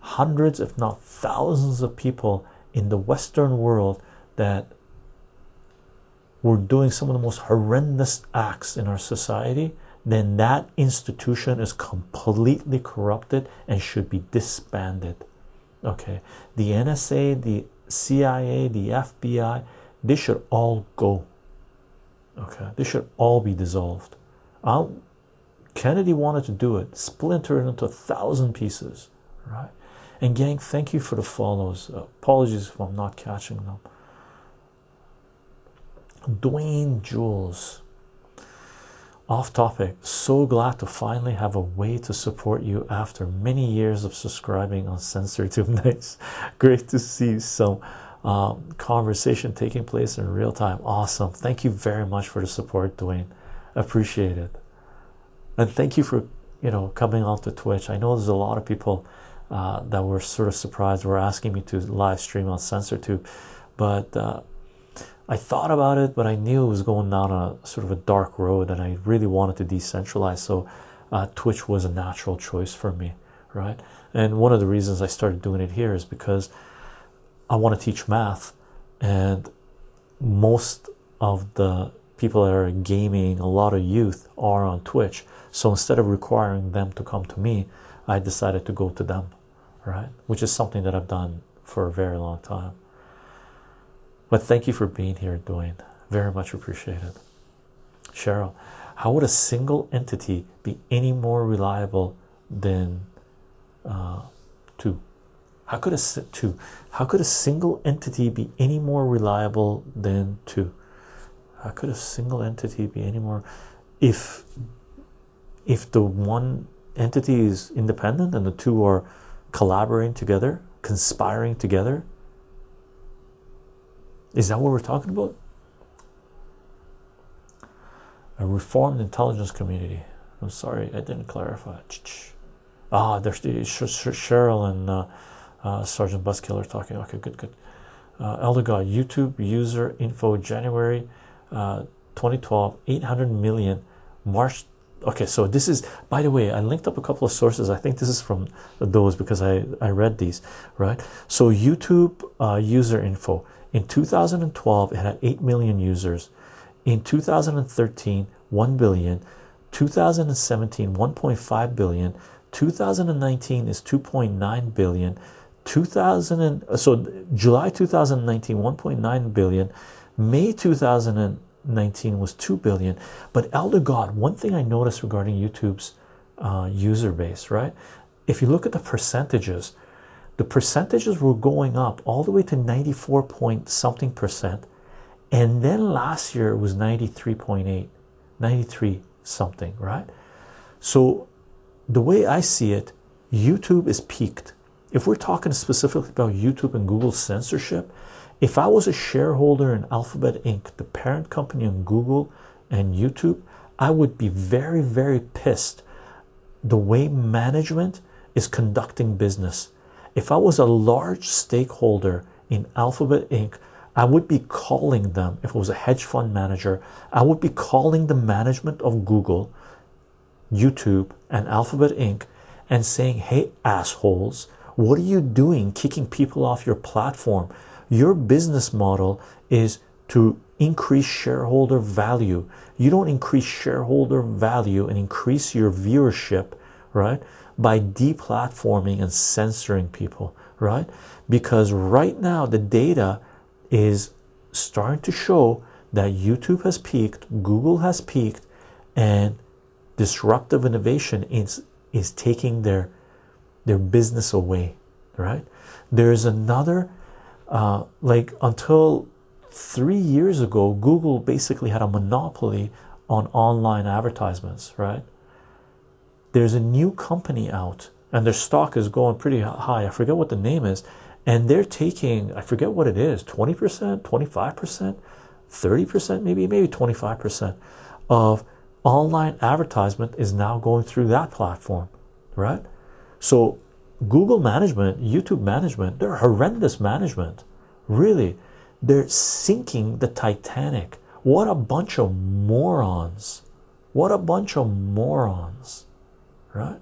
hundreds, if not thousands, of people in the Western world that were doing some of the most horrendous acts in our society, then that institution is completely corrupted and should be disbanded. Okay, the NSA, the CIA, the FBI, they should all go. Okay, they should all be dissolved. I'll, Kennedy wanted to do it, splinter it into a thousand pieces, right? And gang, thank you for the follows. Uh, apologies if I'm not catching them. Dwayne Jules, off topic. So glad to finally have a way to support you after many years of subscribing on CensorTube. [laughs] Nice, great to see some um, conversation taking place in real time. Awesome. Thank you very much for the support, Dwayne. Appreciate it. And thank you for you know coming on to Twitch. I know there's a lot of people uh, that were sort of surprised were asking me to live stream on CensorTube, but uh, I thought about it, but I knew it was going down a sort of a dark road, and I really wanted to decentralize. So uh, Twitch was a natural choice for me, right? And one of the reasons I started doing it here is because I want to teach math, and most of the people that are gaming, a lot of youth are on Twitch. So instead of requiring them to come to me, I decided to go to them, right? Which is something that I've done for a very long time. But thank you for being here, Dwayne. Very much appreciated. Cheryl, how would a single entity be any more reliable than uh, two? How could a two? How could a single entity be any more reliable than two? How could a single entity be any more if if the one entity is independent and the two are collaborating together, conspiring together? Is that what we're talking about? A reformed intelligence community. I'm sorry, I didn't clarify. Ah, there's the Cheryl and uh, uh, Sergeant Buskiller talking. Okay, good, good. Uh, Elder God, YouTube user info January uh, 2012, 800 million. March. Okay, so this is, by the way, I linked up a couple of sources. I think this is from those because I, I read these, right? So, YouTube uh, user info in 2012, it had 8 million users. In 2013, 1 billion. 2017, 1.5 billion. 2019 is 2.9 billion. 2000 and, so July 2019 1.9 billion May 2019 was 2 billion but elder god one thing I noticed regarding YouTube's uh, user base right if you look at the percentages the percentages were going up all the way to 94 point something percent and then last year it was 93.8 93 something right so the way I see it YouTube is peaked if we're talking specifically about YouTube and Google censorship, if I was a shareholder in Alphabet Inc., the parent company of Google and YouTube, I would be very, very pissed the way management is conducting business. If I was a large stakeholder in Alphabet Inc., I would be calling them, if it was a hedge fund manager, I would be calling the management of Google, YouTube, and Alphabet Inc. and saying, hey, assholes, what are you doing kicking people off your platform? Your business model is to increase shareholder value. You don't increase shareholder value and increase your viewership, right? By deplatforming and censoring people, right? Because right now the data is starting to show that YouTube has peaked, Google has peaked, and disruptive innovation is, is taking their their business away, right? There's another, uh, like until three years ago, Google basically had a monopoly on online advertisements, right? There's a new company out, and their stock is going pretty high. I forget what the name is, and they're taking, I forget what it is 20%, 25%, 30%, maybe, maybe 25% of online advertisement is now going through that platform, right? So Google management, YouTube management, they're horrendous management. Really, they're sinking the Titanic. What a bunch of morons. What a bunch of morons. Right?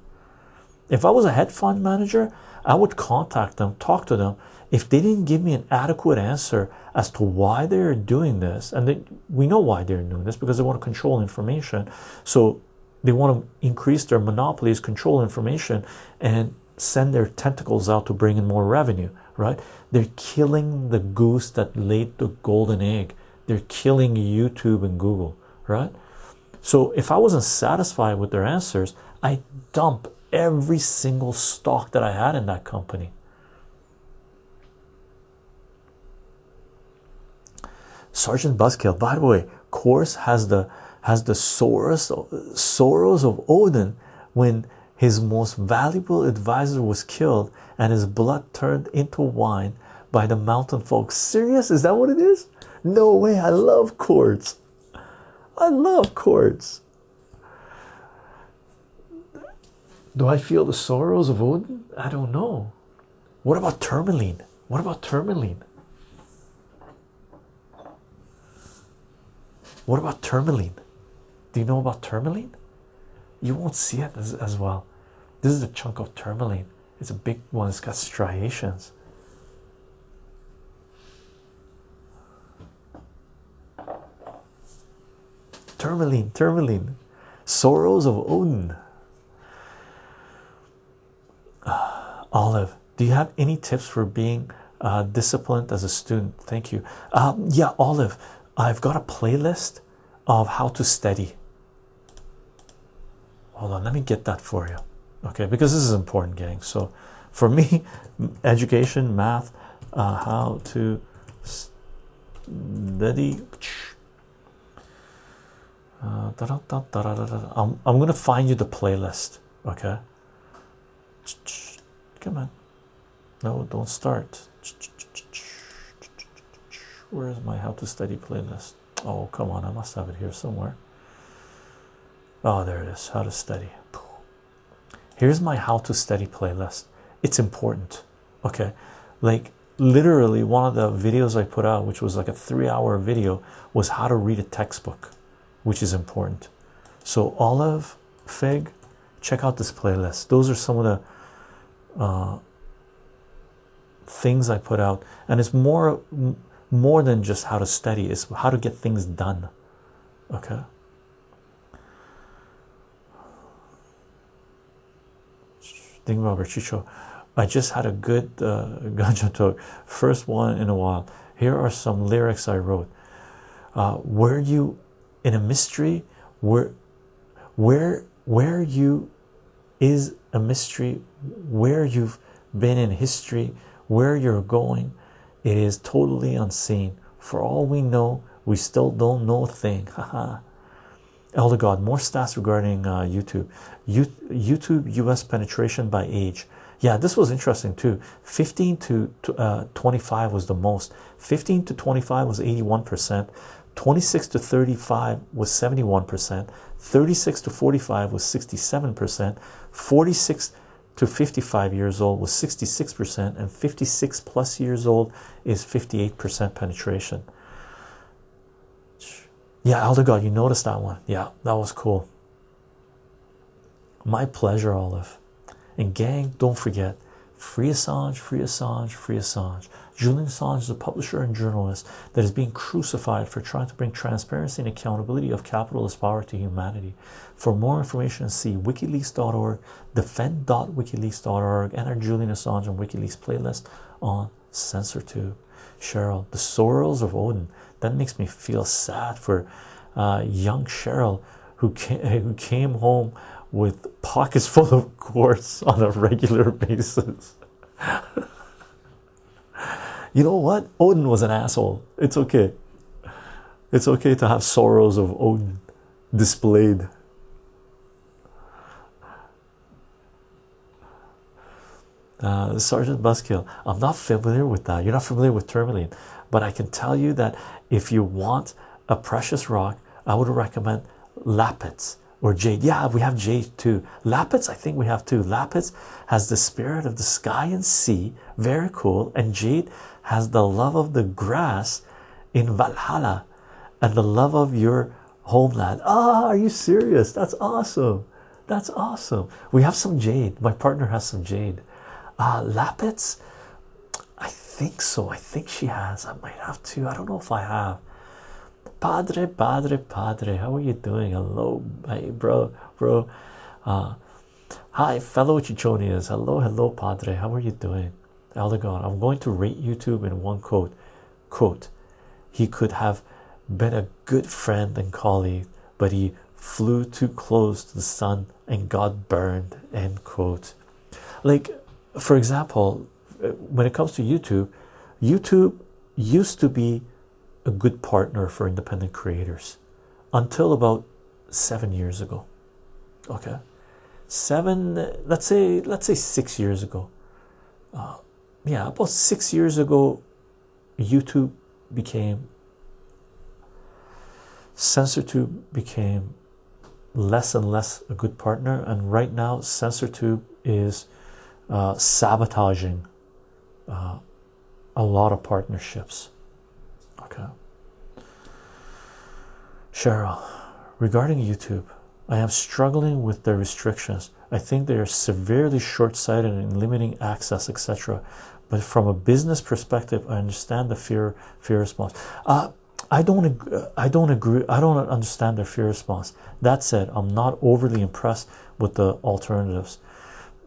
If I was a hedge fund manager, I would contact them, talk to them. if they didn't give me an adequate answer as to why they're doing this, and they, we know why they're doing this because they want to control information, so they want to increase their monopolies, control information, and send their tentacles out to bring in more revenue, right? They're killing the goose that laid the golden egg. They're killing YouTube and Google, right? So if I wasn't satisfied with their answers, I dump every single stock that I had in that company. Sergeant Buzzkill, by the way, course has the has the sorrows sorrows of Odin when his most valuable advisor was killed and his blood turned into wine by the mountain folk. Serious? Is that what it is? No way. I love chords. I love chords. Do I feel the sorrows of Odin? I don't know. What about tourmaline? What about tourmaline? What about tourmaline? Do you know about tourmaline? You won't see it as, as well. This is a chunk of tourmaline. It's a big one, it's got striations. Tourmaline, tourmaline, sorrows of Odin. Olive, do you have any tips for being uh, disciplined as a student? Thank you. Um, yeah, Olive, I've got a playlist of how to study. Hold on, let me get that for you. Okay, because this is important, gang. So, for me, [laughs] education, math, uh, how to study. Uh, I'm, I'm gonna find you the playlist. Okay. Come on. No, don't start. Where is my how to study playlist? Oh, come on. I must have it here somewhere. Oh, there it is. How to study. Here's my how to study playlist. It's important. Okay. Like literally one of the videos I put out, which was like a three hour video, was how to read a textbook, which is important. So Olive, Fig, check out this playlist. Those are some of the uh, things I put out, and it's more more than just how to study. It's how to get things done. Okay. Think about Chycho. I just had a good uh, [laughs] ganja talk, first one in a while. Here are some lyrics I wrote. Uh, were you in a mystery? Where, where, where you is a mystery where you've been in history, where you're going. It is totally unseen. For all we know, we still don't know a thing. [laughs] Haha. Elder God, more stats regarding uh, YouTube. YouTube US penetration by age. Yeah, this was interesting too. 15 to uh, 25 was the most. 15 to 25 was 81%. 26 to 35 was 71%. 36 to 45 was 67%. 46 to 55 years old was 66%, and 56 plus years old is 58% penetration. Yeah, Elder God, you noticed that one. Yeah, that was cool. My pleasure, Olive. And gang, don't forget free Assange, free Assange, free Assange. Julian Assange is a publisher and journalist that is being crucified for trying to bring transparency and accountability of capitalist power to humanity. For more information, see wikileaks.org, defend.wikileaks.org, and our Julian Assange and WikiLeaks playlist on CensorTube. Cheryl, the sorrows of Odin. That makes me feel sad for uh, young Cheryl who came, who came home with pockets [laughs] full of quartz on a regular [laughs] basis. you know what? Odin was an asshole. It's okay. It's okay to have sorrows of Odin displayed. Uh, Sergeant Buzzkill, I'm not familiar with that. You're not familiar with tourmaline, but I can tell you that if you want a precious rock, I would recommend lapis or jade. Yeah, we have jade too. Lapis, I think we have too. Lapis has the spirit of the sky and sea, very cool. And jade has the love of the grass in Valhalla and the love of your homeland. Ah, are you serious? That's awesome. That's awesome. We have some jade. My partner has some jade. Uh, lapis, I think so. I think she has. I might have to. I don't know if I have. Padre, Padre, Padre, how are you doing? Hello, hey, bro, bro. Uh, hi, fellow Chichonias. Hello, hello, Padre. How are you doing? Elder God, I'm going to rate YouTube in one quote. Quote, he could have been a good friend and colleague, but he flew too close to the sun and got burned. End quote. Like, for example, when it comes to YouTube, YouTube used to be a good partner for independent creators until about seven years ago. Okay, seven, let's say, let's say six years ago. Uh, yeah, about six years ago, YouTube became CensorTube became less and less a good partner, and right now, CensorTube is uh, sabotaging uh, a lot of partnerships. Okay. Cheryl, regarding YouTube, I am struggling with their restrictions. I think they are severely short sighted in limiting access, etc. But from a business perspective, I understand the fear fear response. Uh, I don't I don't agree. I don't understand their fear response. That said, I'm not overly impressed with the alternatives.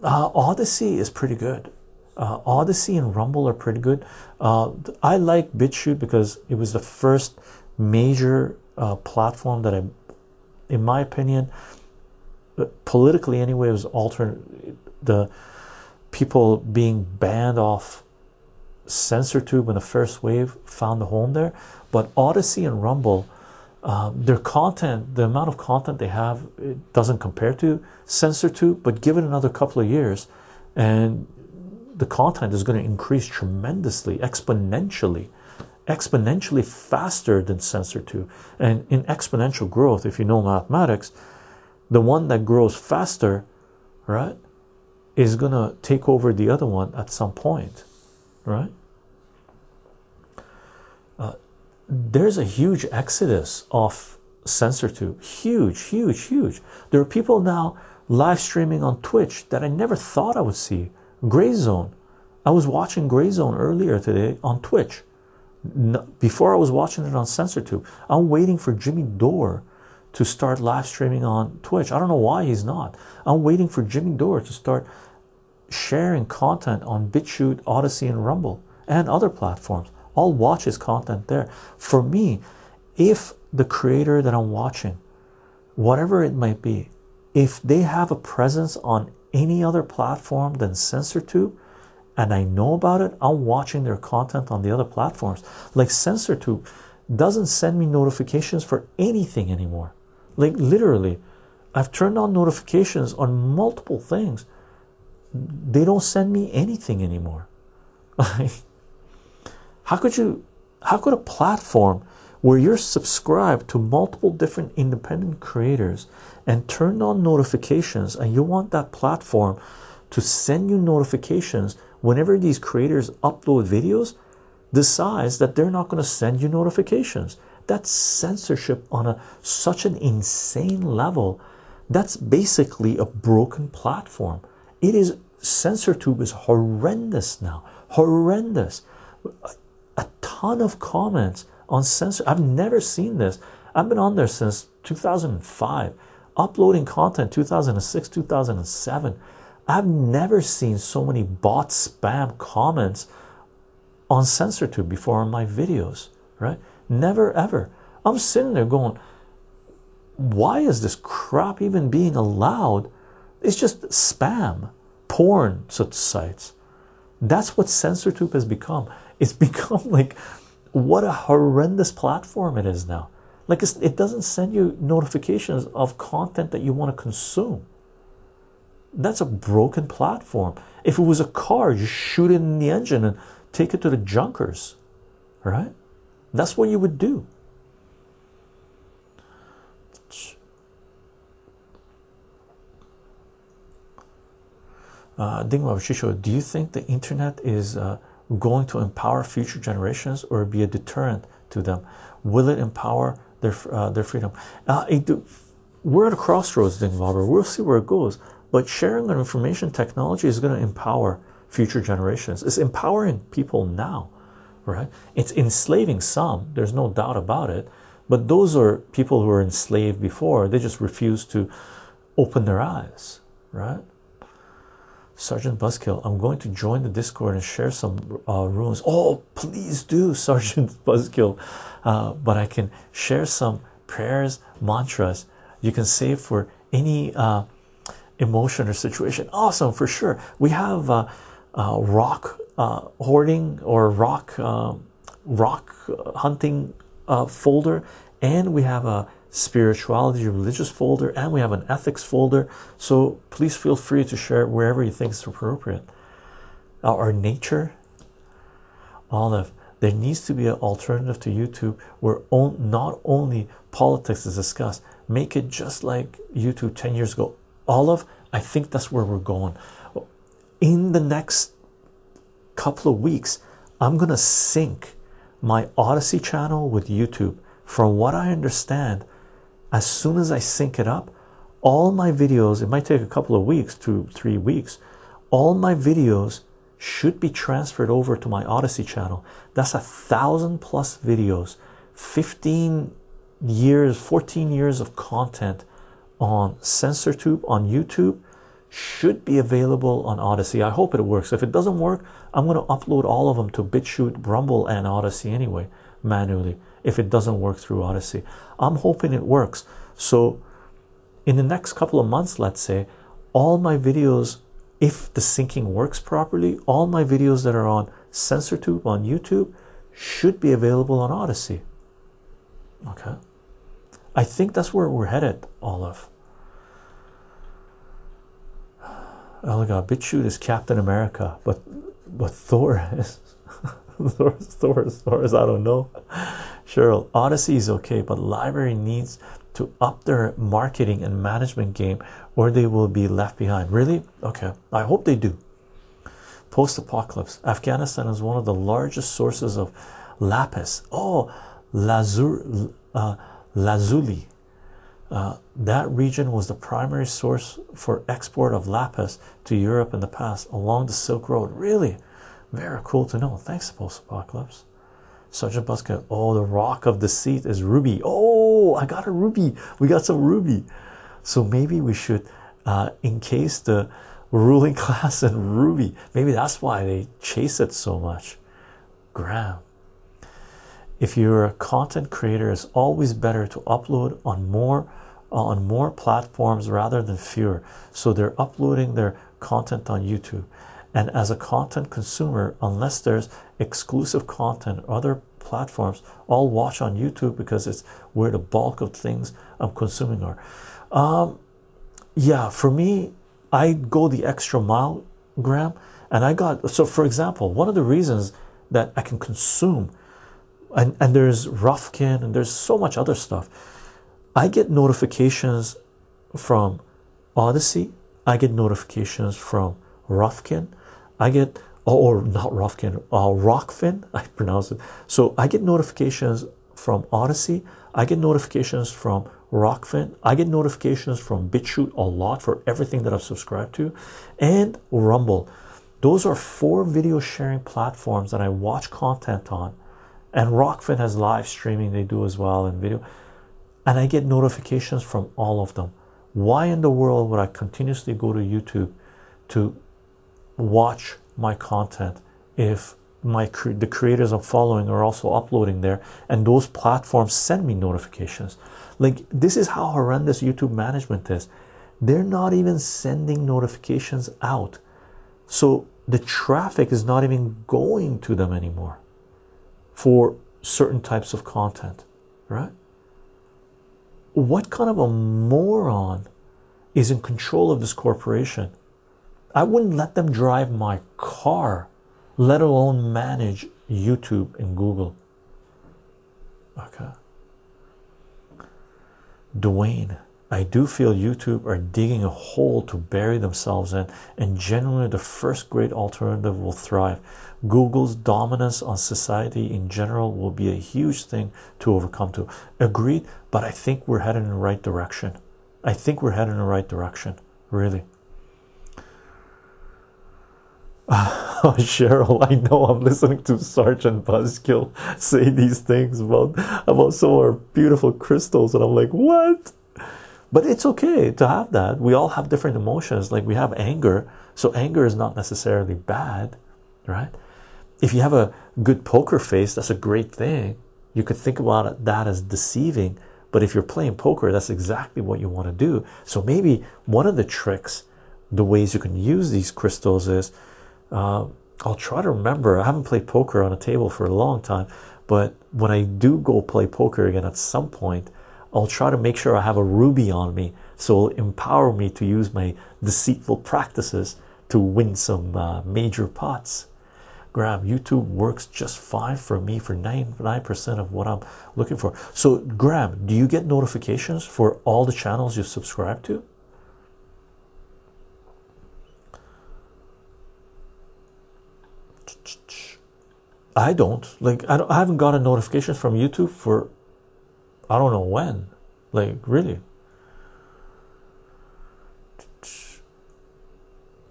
Uh, Odysee is pretty good. Uh, Odysee and Rumble are pretty good. Uh, I like BitChute because it was the first major uh, platform that I, in my opinion, uh, politically anyway, was alternate. The people being banned off CensorTube in the first wave found a home there, but Odysee and Rumble. Um, their content, the amount of content they have, it doesn't compare to CensorTube, But give it another couple of years, and the content is going to increase tremendously, exponentially, exponentially faster than CensorTube. And in exponential growth, if you know mathematics, the one that grows faster, right, is going to take over the other one at some point, right? Uh, there's a huge exodus of CensorTube, huge, huge, huge. There are people now live streaming on Twitch that I never thought I would see Grayzone. I was watching Grayzone earlier today on Twitch. Before I was watching it on CensorTube, I'm waiting for Jimmy Dore to start live streaming on Twitch. I don't know why he's not. I'm waiting for Jimmy Dore to start sharing content on BitChute, Odysee, and Rumble and other platforms. I'll watch his content there. For me, if the creator that I'm watching, whatever it might be, if they have a presence on any other platform than CensorTube and I know about it, I'm watching their content on the other platforms. Like CensorTube doesn't send me notifications for anything anymore. Like literally, I've turned on notifications on multiple things. They don't send me anything anymore. [laughs] how could you how could a platform where you're subscribed to multiple different independent creators and turned on notifications and you want that platform to send you notifications whenever these creators upload videos decides that they're not going to send you notifications? That's censorship on a such an insane level. That's basically a broken platform. It is censortube is horrendous now horrendous a ton of comments on censor i've never seen this. I've been on there since 2005 uploading content 2006 2007 i've never seen so many bot spam comments on CensorTube before on my videos right? Never ever. I'm sitting there going why is this crap even being allowed? It's just spam porn such sites. That's what CensorTube has become it's [laughs] become like what a horrendous platform it is now like it doesn't send you notifications of content that you want to consume. That's a broken platform. If it was a car, just shoot it in the engine and take it to the junkers, right? That's what you would do. Uh, Dingma Shisho, do you think the internet is uh, going to empower future generations or be a deterrent to them? Will it empower their uh, their freedom. Uh, it, we're at a crossroads, Ding. We'll see where it goes. But sharing of information technology is going to empower future generations. It's empowering people now, right? It's enslaving some, there's no doubt about it. But those are people who were enslaved before, they just refuse to open their eyes, right? Sergeant Buzzkill, I'm going to join the Discord and share some uh, runes. Oh, please do, [laughs] Sergeant Buzzkill. Uh, but I can share some prayers, mantras you can save for any uh, emotion or situation. Awesome, for sure. We have uh, uh, rock uh, hoarding or rock um, rock hunting folder, and we have a spirituality religious folder and we have an ethics folder. So please feel free to share it wherever you think it's appropriate. Our nature olive there needs to be an alternative to youtube where on, not only politics is discussed make it just like youtube 10 years ago. Olive i think that's where we're going. In the next couple of weeks i'm going to sync my odysee channel with youtube. From what i understand as soon as I sync it up, all my videos, it might take a couple of weeks, two, three weeks, all my videos should be transferred over to my Odysee channel. That's a thousand plus videos, 15 years, 14 years of content on CensorTube on YouTube should be available on Odysee. I hope it works. If it doesn't work, I'm going to upload all of them to BitChute, Rumble, and Odysee anyway, manually if it doesn't work through Odysee. I'm hoping it works. So, in the next couple of months, let's say, all my videos, if the syncing works properly, all my videos that are on CensorTube on YouTube should be available on Odysee. Okay. I think that's where we're headed, Olive. Oh my god, BitChute is Captain America, but but Thor is [laughs] Thor, Thor, is Thor is I don't know. Cheryl, Odysee is okay, but LBRY needs to up their marketing and management game or they will be left behind. Really? Okay. I hope they do. Post apocalypse. Afghanistan is one of the largest sources of lapis. Oh, lazur, uh, lazuli. Uh, that region was the primary source for export of lapis to Europe in the past along the Silk Road. Really? Very cool to know. Thanks, Post Apocalypse. Sergeant Buska, oh, the rock of deceit is ruby. Oh, I got a ruby. We got some ruby. So maybe we should uh, encase the ruling [laughs] class in ruby. Maybe that's why they chase it so much. Graham. If you're a content creator, it's always better to upload on more on more platforms rather than fewer. So they're uploading their content on YouTube. And as a content consumer, unless there's exclusive content, other platforms, I'll watch on YouTube because it's where the bulk of things I'm consuming are. Um, yeah, for me, I go the extra mile, Graham, and I got so. For example, one of the reasons that I can consume, and and there's Rufkin and there's so much other stuff. I get notifications from Odysee. I get notifications from Rufkin. I get or not Rufkin, uh, Rokfin, [laughs] I pronounce it. So I get notifications from Odysee, I get notifications from Rokfin, I get notifications from BitChute a lot for everything that I've subscribed to, and Rumble. Those are four video sharing platforms that I watch content on, and Rokfin has live streaming they do as well and video, and I get notifications from all of them. Why in the world would I continuously go to YouTube to watch my content if my the creators I'm following are also uploading there and those platforms send me notifications. Like this is how horrendous YouTube management is. They're not even sending notifications out. So the traffic is not even going to them anymore for certain types of content right? What kind of a moron is in control of this corporation I wouldn't let them drive my car, let alone manage YouTube and Google. Okay. Dwayne, I do feel YouTube are digging a hole to bury themselves in, and generally the first great alternative will thrive. Google's dominance on society in general will be a huge thing to overcome to. Agreed, but I think we're heading in the right direction. I think we're heading in the right direction, really. [laughs] Oh, Cheryl, I know I'm listening to Sergeant Buzzkill say these things about about some of our beautiful crystals, and I'm like, what? But it's okay to have that. We all have different emotions. Like we have anger, so anger is not necessarily bad, right? If you have a good poker face, that's a great thing. You could think about that as deceiving, but if you're playing poker, that's exactly what you want to do. So maybe one of the tricks, the ways you can use these crystals is uh, I'll try to remember. I haven't played poker on a table for a long time, but when I do go play poker again at some point, I'll try to make sure I have a ruby on me so it'll empower me to use my deceitful practices to win some uh, major pots. Graham, YouTube works just fine for me for 99% of what I'm looking for. So, Graham, do you get notifications for all the channels you subscribe to? I don't. Like I, don't, I haven't got a notification from YouTube for I don't know when. Like really.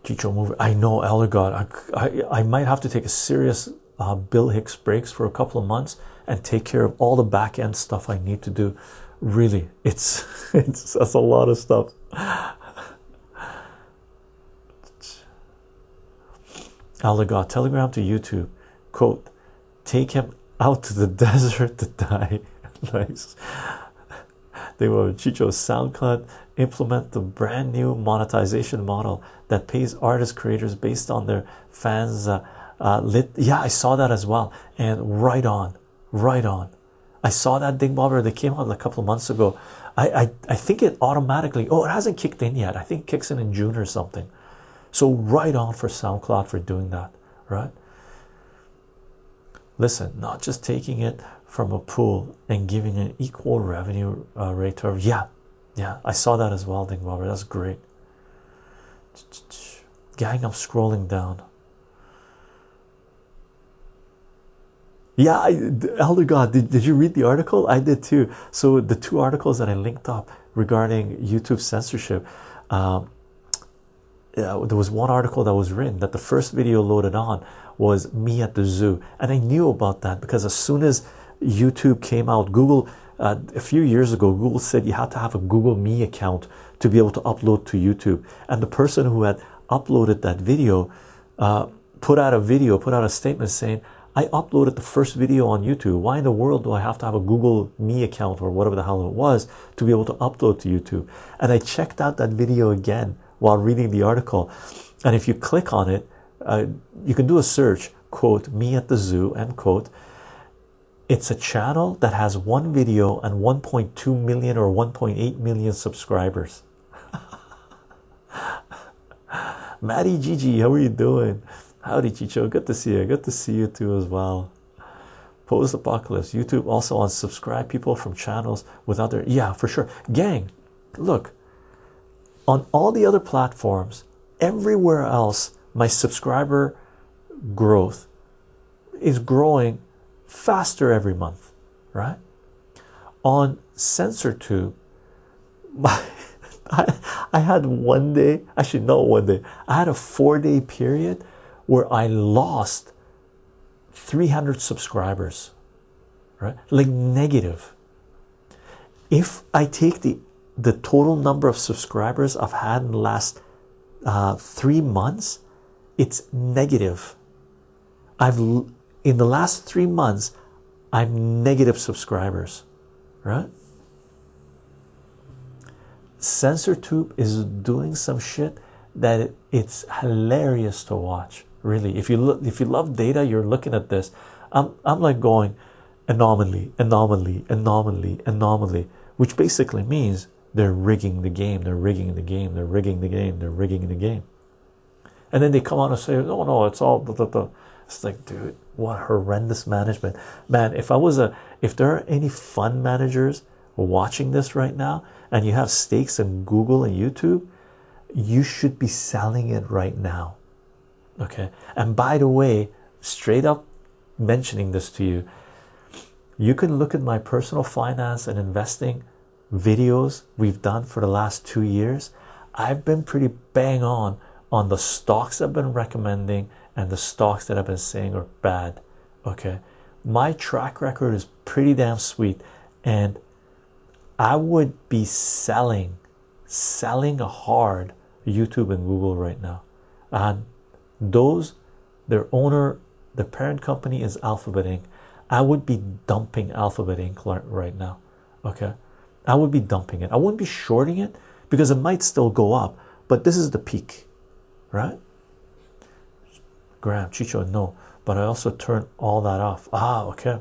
Chycho movie. I know Elder God. I, I, I might have to take a serious uh, Bill Hicks breaks for a couple of months and take care of all the back end stuff I need to do. Really it's [laughs] it's that's a lot of stuff Elder God telegram to YouTube quote take him out to the [laughs] desert to die. [laughs] Nice. They will Chycho SoundCloud implement the brand new monetization model that pays artist creators based on their fans uh, uh, lit. Yeah I saw that as well. And right on right on. I saw that ding bobber that came out a couple of months ago. I, I I think it automatically oh it hasn't kicked in yet. I think it kicks in in June or something so right on for SoundCloud for doing that right? Listen not just taking it from a pool and giving an equal revenue uh, rate to yeah yeah I saw that as well Ding that's great. Gang I'm scrolling down. Yeah I, Elder God did, did you read the article? I did too. So the two articles that I linked up regarding YouTube censorship um, yeah, there was one article that was written that the first video loaded on was me at the zoo and i knew about that because as soon as youtube came out google uh, a few years ago google said you had to have a google me account to be able to upload to youtube and the person who had uploaded that video uh, put out a video put out a statement saying I uploaded the first video on YouTube. Why in the world do I have to have a Google Me account or whatever the hell it was to be able to upload to YouTube? And I checked out that video again while reading the article. And if you click on it, uh, you can do a search, quote, me at the zoo, end quote. It's a channel that has one video and 1.2 million or 1.8 million subscribers. [laughs] Maddie Gigi, how are you doing? Howdy, Chycho. Good to see you. Good to see you too as well. Post apocalypse. YouTube also unsubscribe people from channels with other. Yeah, for sure. Gang, look, on all the other platforms, everywhere else, my subscriber growth is growing faster every month, right? On CensorTube, [laughs] my I, I had one day, actually not one day, I had a four day period where I lost 300 subscribers, right? Like negative. If I take the the total number of subscribers I've had in the last uh, three months, it's negative. I've in the last three months, I'm negative subscribers, right? CensorTube is doing some shit that it's hilarious to watch. Really, if you look, if you love data, you're looking at this. I'm I'm like going anomaly, anomaly, anomaly, anomaly, which basically means they're rigging the game, they're rigging the game, they're rigging the game, they're rigging the game. And then they come on and say, oh no, it's all the, the, the. It's like, dude, what horrendous management. Man, if I was a, if there are any fund managers watching this right now and you have stakes in Google and YouTube, you should be selling it right now. Okay. And by the way, straight up mentioning this to you, you can look at my personal finance and investing videos we've done for the last two years, I've been pretty bang on on the stocks I've been recommending and the stocks that I've been saying are bad. Okay, my track record is pretty damn sweet, and I would be selling, selling hard YouTube and Google right now, and those their owner, the parent company is Alphabet Inc. I would be dumping Alphabet Inc. right now. Okay, I would be dumping it. I wouldn't be shorting it because it might still go up, but this is the peak, right? Graham, Chycho, no, but I also turn all that off. Ah, okay.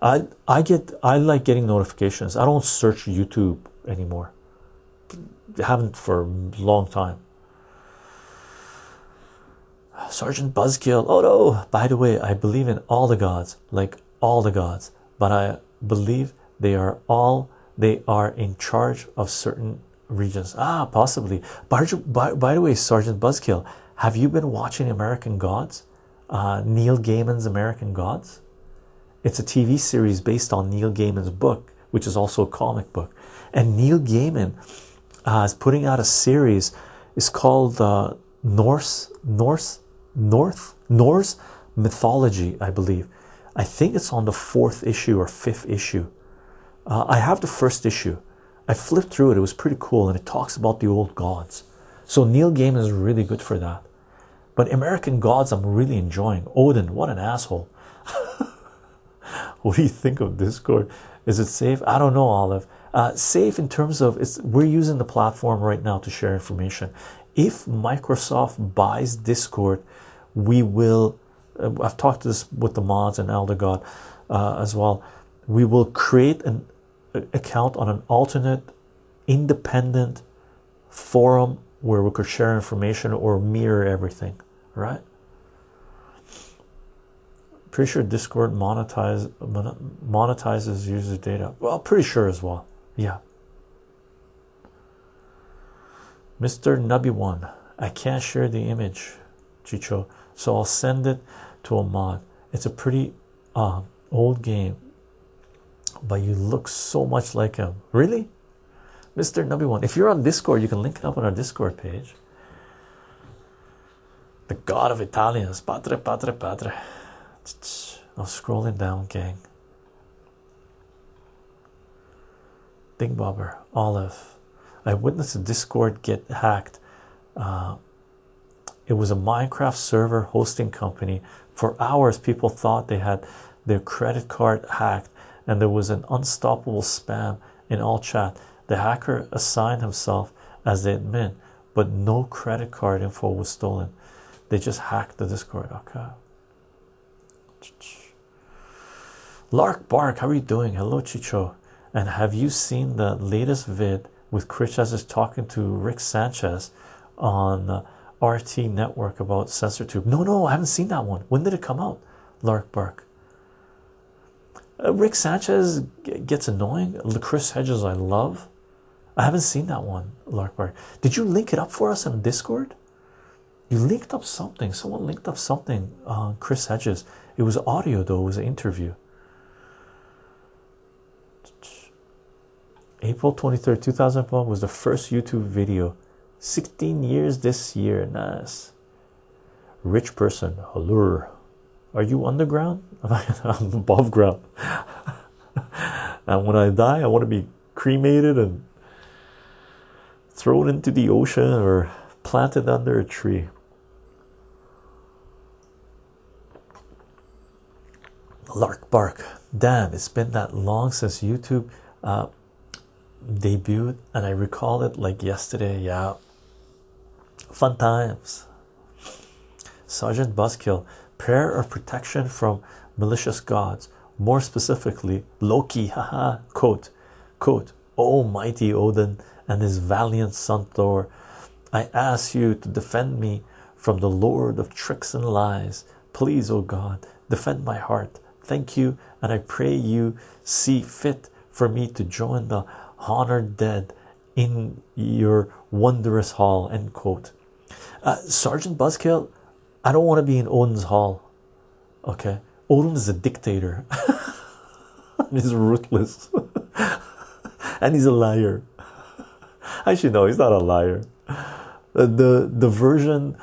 I I get I like getting notifications. I don't search YouTube anymore. haven't for a long time. Sergeant Buzzkill. Oh no! By the way, I believe in all the gods, like all the gods, but I believe they are all they are in charge of certain regions. Ah, possibly. By, by, by the way, Sergeant Buzzkill, have you been watching American Gods? Uh, Neil Gaiman's American Gods? It's a TV series based on Neil Gaiman's book, which is also a comic book. And Neil Gaiman uh, is putting out a series. It's called uh, Norse, Norse, North, Norse mythology, I believe. I think it's on the fourth issue or fifth issue. Uh, I have the first issue. I flipped through it. It was pretty cool, and it talks about the old gods. So Neil Gaiman is really good for that. But American Gods, I'm really enjoying. Odin, what an asshole. [laughs] what do you think of Discord? Is it safe? I don't know, Olive. Uh, safe in terms of it's we're using the platform right now to share information. If Microsoft buys Discord, we will. Uh, I've talked to this with the mods and Elder God uh, as well. We will create an account on an alternate, independent forum where we could share information or mirror everything, right? Pretty sure Discord monetize monetizes user data. Well, pretty sure as well. Yeah. Mr. Nubby One, I can't share the image, Chycho, so I'll send it to a mod. It's a pretty uh, old game, but you look so much like him. Really? Mr. Nubby One. If you're on Discord, you can link it up on our Discord page. The god of Italians, Padre, Padre, Padre. I'm scrolling down, gang. Ding Bobber, Olive. I witnessed a Discord get hacked. Uh, it was a Minecraft server hosting company. For hours, people thought they had their credit card hacked, and there was an unstoppable spam in all chat. The hacker assigned himself as the admin, but no credit card info was stolen. They just hacked the Discord. Okay. Lark Bark, how are you doing? Hello, Chycho. And have you seen the latest vid with Chris is talking to Rick Sanchez on RT Network about CensorTube? No, no, I haven't seen that one. When did it come out? Lark Bark. Uh, Rick Sanchez gets annoying. Chris Hedges, I love. I haven't seen that one, Lark Bark. Did you link it up for us in Discord? You linked up something. Someone linked up something. Uh, Chris Hedges. It was audio though. It was an interview. April 23rd, 2004 was the first YouTube video. 16 years this year. Nice. Rich person. Allure. Are you underground? [laughs] I'm above ground. and when I die, I want to be cremated and thrown into the ocean or planted under a tree. Lark Bark. Damn, it's been that long since YouTube uh, debuted, and I recall it like yesterday. Yeah, fun times. Sergeant Buzzkill. prayer of protection from malicious gods, more specifically Loki. Haha. quote, quote. Almighty Odin and his valiant son Thor, I ask you to defend me from the Lord of tricks and lies. Please, O God, defend my heart. Thank you, and I pray you see fit for me to join the honored dead in your wondrous hall. End quote. Uh, Sergeant Buzzkill, I don't want to be in Odin's hall. Okay, Odin is a dictator. [laughs] he's ruthless, [laughs] and he's a liar. [laughs] Actually, no, he's not a liar. Uh, the the version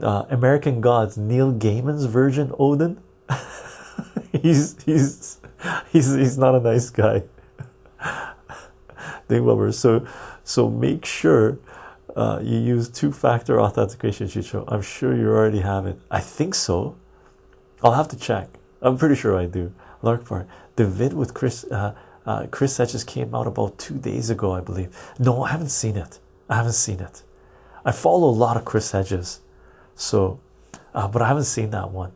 uh, American Gods, Neil Gaiman's version Odin. he's he's he's he's not a nice guy. Weber. So so make sure uh, you use two-factor authentication, Chycho. I'm sure you already have it. I think so. I'll have to check. I'm pretty sure I do. Lark Bark. The vid with Chris uh, uh, Chris Hedges came out about two days ago, I believe. No, I haven't seen it. I haven't seen it. I follow a lot of Chris Hedges, so uh, but I haven't seen that one.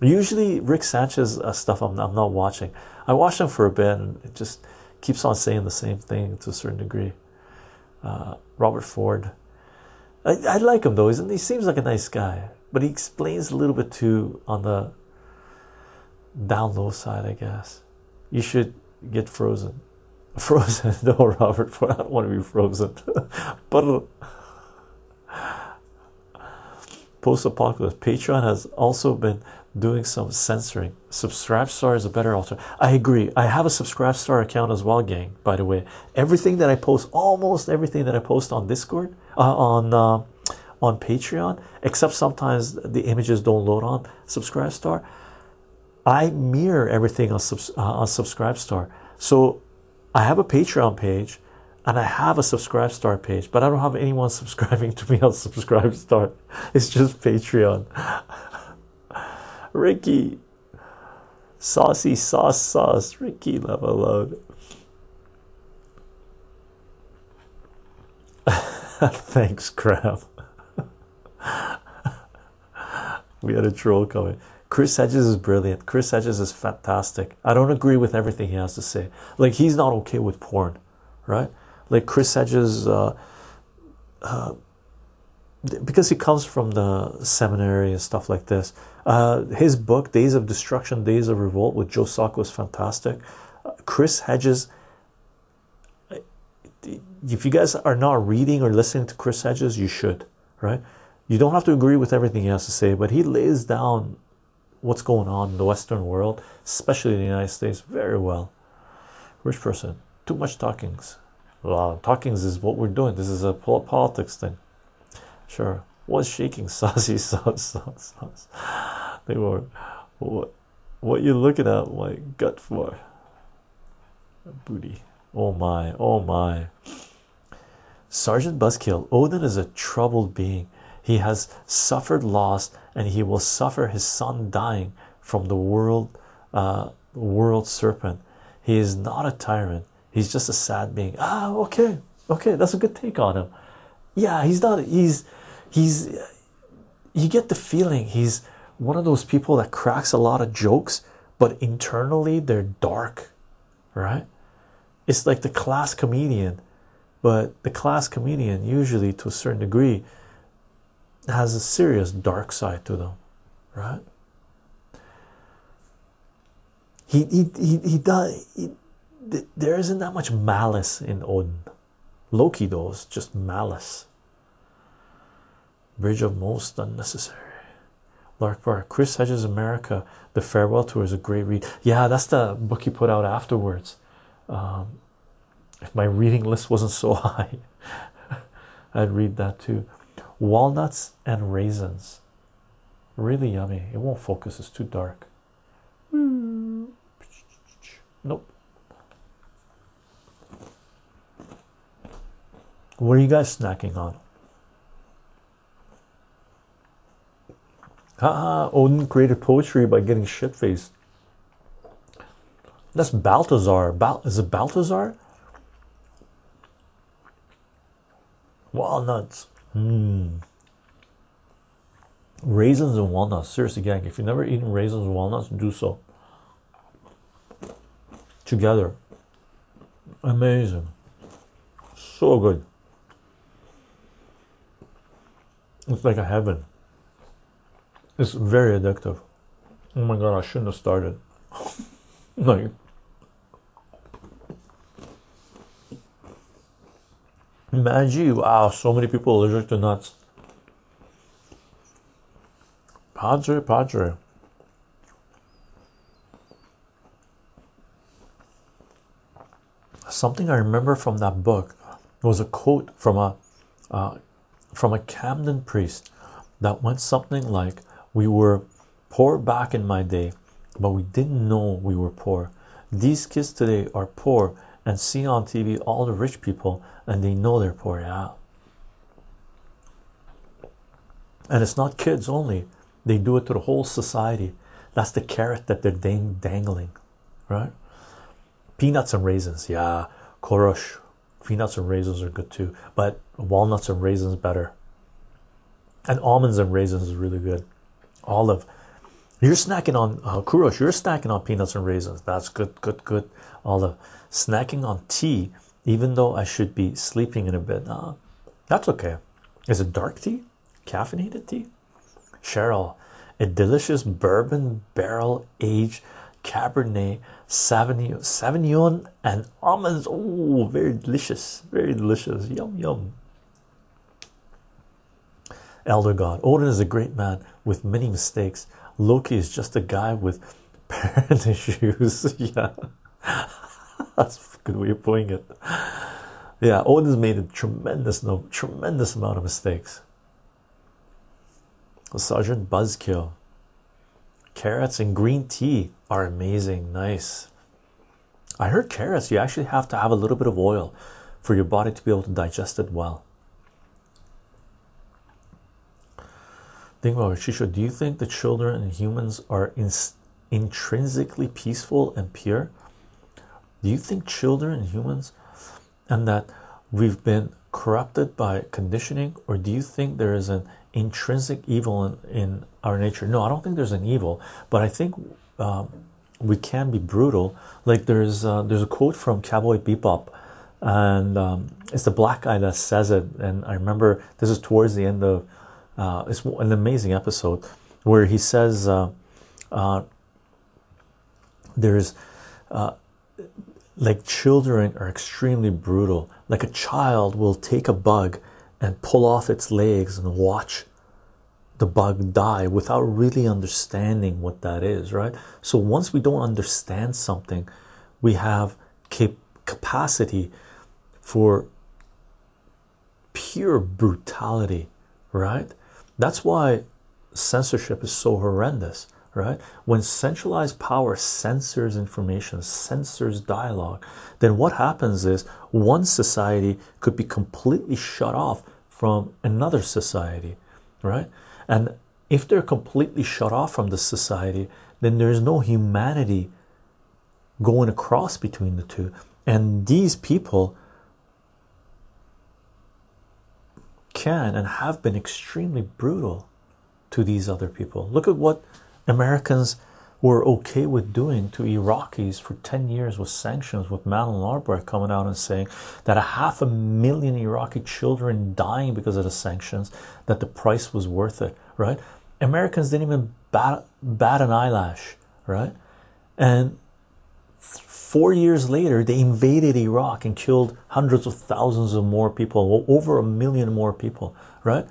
Usually, Rick Sanchez uh, stuff I'm, I'm not watching. I watched him for a bit, and it just keeps on saying the same thing to a certain degree. Uh, Robert Ford, I, I like him though. He's, he seems like a nice guy, but he explains a little bit too on the down low side, I guess. You should get frozen. [laughs] Frozen, [laughs] no, Robert. [laughs] I don't want to be frozen, but post-apocalypse. Patreon has also been doing some censoring. Subscribe Star is a better alternative i agree. I have a Subscribe Star account as well gang by the way. Everything that i post almost everything that i post on discord uh, on uh, on patreon except sometimes the images don't load on subscribestar i mirror everything on, uh, on subscribestar so i have a patreon page and I have a Subscribestar page, but I don't have anyone [laughs] subscribing to me on Subscribestar. [laughs] It's just Patreon. [laughs] Ricky, saucy sauce sauce. Ricky, level load. Thanks, crap. we had a troll coming. Chris Hedges is brilliant. Chris Hedges is fantastic. I don't agree with everything he has to say. Like he's not okay with porn, right? like Chris Hedges, uh, uh, because he comes from the seminary and stuff like this. Uh, his book, Days of Destruction, Days of Revolt, with Joe Sacco was fantastic. Chris Hedges, if you guys are not reading or listening to Chris Hedges, you should, right? You don't have to agree with everything he has to say, but he lays down what's going on in the Western world, especially in the United States, very well. Rich person, too much talkings. Well, talkings is what we're doing. This is a politics thing. Sure. What's shaking [laughs] saucy sauce sauce sauce? They were what what you looking at my gut for? Booty. Oh my, oh my. Sergeant Buzzkill, Odin is a troubled being. He has suffered loss and he will suffer his son dying from the world uh, world serpent. He is not a tyrant He's just a sad being. Ah, okay, okay, that's a good take on him. Yeah, he's not. He's he's. You get the feeling he's one of those people that cracks a lot of jokes, but internally they're dark, right? It's like the class comedian, but the class comedian usually, to a certain degree, has a serious dark side to them, right? He he he he does. He, there isn't that much malice in Odin. Loki, though, is just malice. Bridge of Most Unnecessary. Lark Bark. Chris Hedges America. The Farewell Tour is a great read. Yeah, that's the book he put out afterwards. Um, if my reading list wasn't so [laughs] high, [laughs] I'd read that too. Walnuts and raisins. Really yummy. It won't focus, it's too dark. Nope. What are you guys snacking on? Haha, Odin created poetry by getting shit faced. That's Balthazar. Bal is it Balthazar? Walnuts. Hmm. Raisins and walnuts. Seriously, gang, if you've never eaten raisins and walnuts, do so. Together. Amazing. So good. It's like a heaven. It's very addictive. Oh my god, I shouldn't have started. [laughs] like Maggi, wow, so many people allergic to nuts. Padre, Padre. Something I remember from that book was a quote from a uh, from a Camden priest that went something like we were poor back in my day but we didn't know we were poor these kids today are poor and see on tv all the rich people and they know they're poor yeah and it's not kids only. They do it to the whole society. That's the carrot that they're dang dangling right? Peanuts and raisins yeah. Korosh peanuts and raisins are good too but walnuts and raisins better. And almonds and raisins is really good. Olive you're snacking on uh, kurosh you're snacking on peanuts and raisins. That's good good good. Olive snacking on tea even though i should be sleeping in a bit. Uh, that's okay. Is it dark tea? Caffeinated tea? Cheryl a delicious bourbon barrel aged cabernet sauvignon sauvignon and almonds. Oh very delicious very delicious. Yum yum. Elder god odin is a great man with many mistakes loki is just a guy with [laughs] parent issues. [laughs] yeah. That's a good way of putting it. Yeah odin's made a tremendous no tremendous amount of mistakes. Sergeant buzzkill. Carrots and green tea are amazing. Nice. I heard carrots you actually have to have a little bit of oil for your body to be able to digest it well think about it Chycho, do you think the children and humans are in, intrinsically peaceful and pure? Do you think children and humans and that we've been corrupted by conditioning or do you think there is an intrinsic evil in, in our nature? No i don't think there's an evil but i think um, we can be brutal. Like there's uh, there's a quote from cowboy bebop and um, it's the black guy that says it and i remember this is towards the end of uh, it's an amazing episode where he says uh, uh there's uh, like children are extremely brutal like a child will take a bug and pull off its legs and watch the bug die without really understanding what that is, right? So once we don't understand something, we have cap capacity for pure brutality, right? That's why censorship is so horrendous, right? When centralized power censors information, censors dialogue, then what happens is one society could be completely shut off from another society, right? And if they're completely shut off from the society, then there's no humanity going across between the two. And these people can and have been extremely brutal to these other people. Look at what Americans were okay with doing to Iraqis for 10 years with sanctions, with Madeleine Albright coming out and saying that a half a million Iraqi children dying because of the sanctions, that the price was worth it, right? Americans didn't even bat, bat an eyelash, right? And four years later, they invaded Iraq and killed hundreds of thousands of more people, over a million more people, right?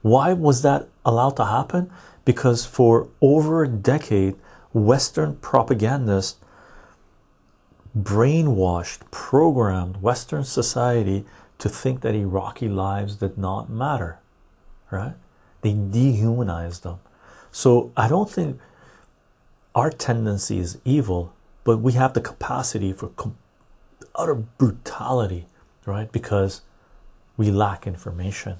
Why was that allowed to happen? Because for over a decade, Western propagandists brainwashed, programmed Western society to think that Iraqi lives did not matter, right? They dehumanized them. So I don't think our tendency is evil, but we have the capacity for utter brutality, right? Because we lack information.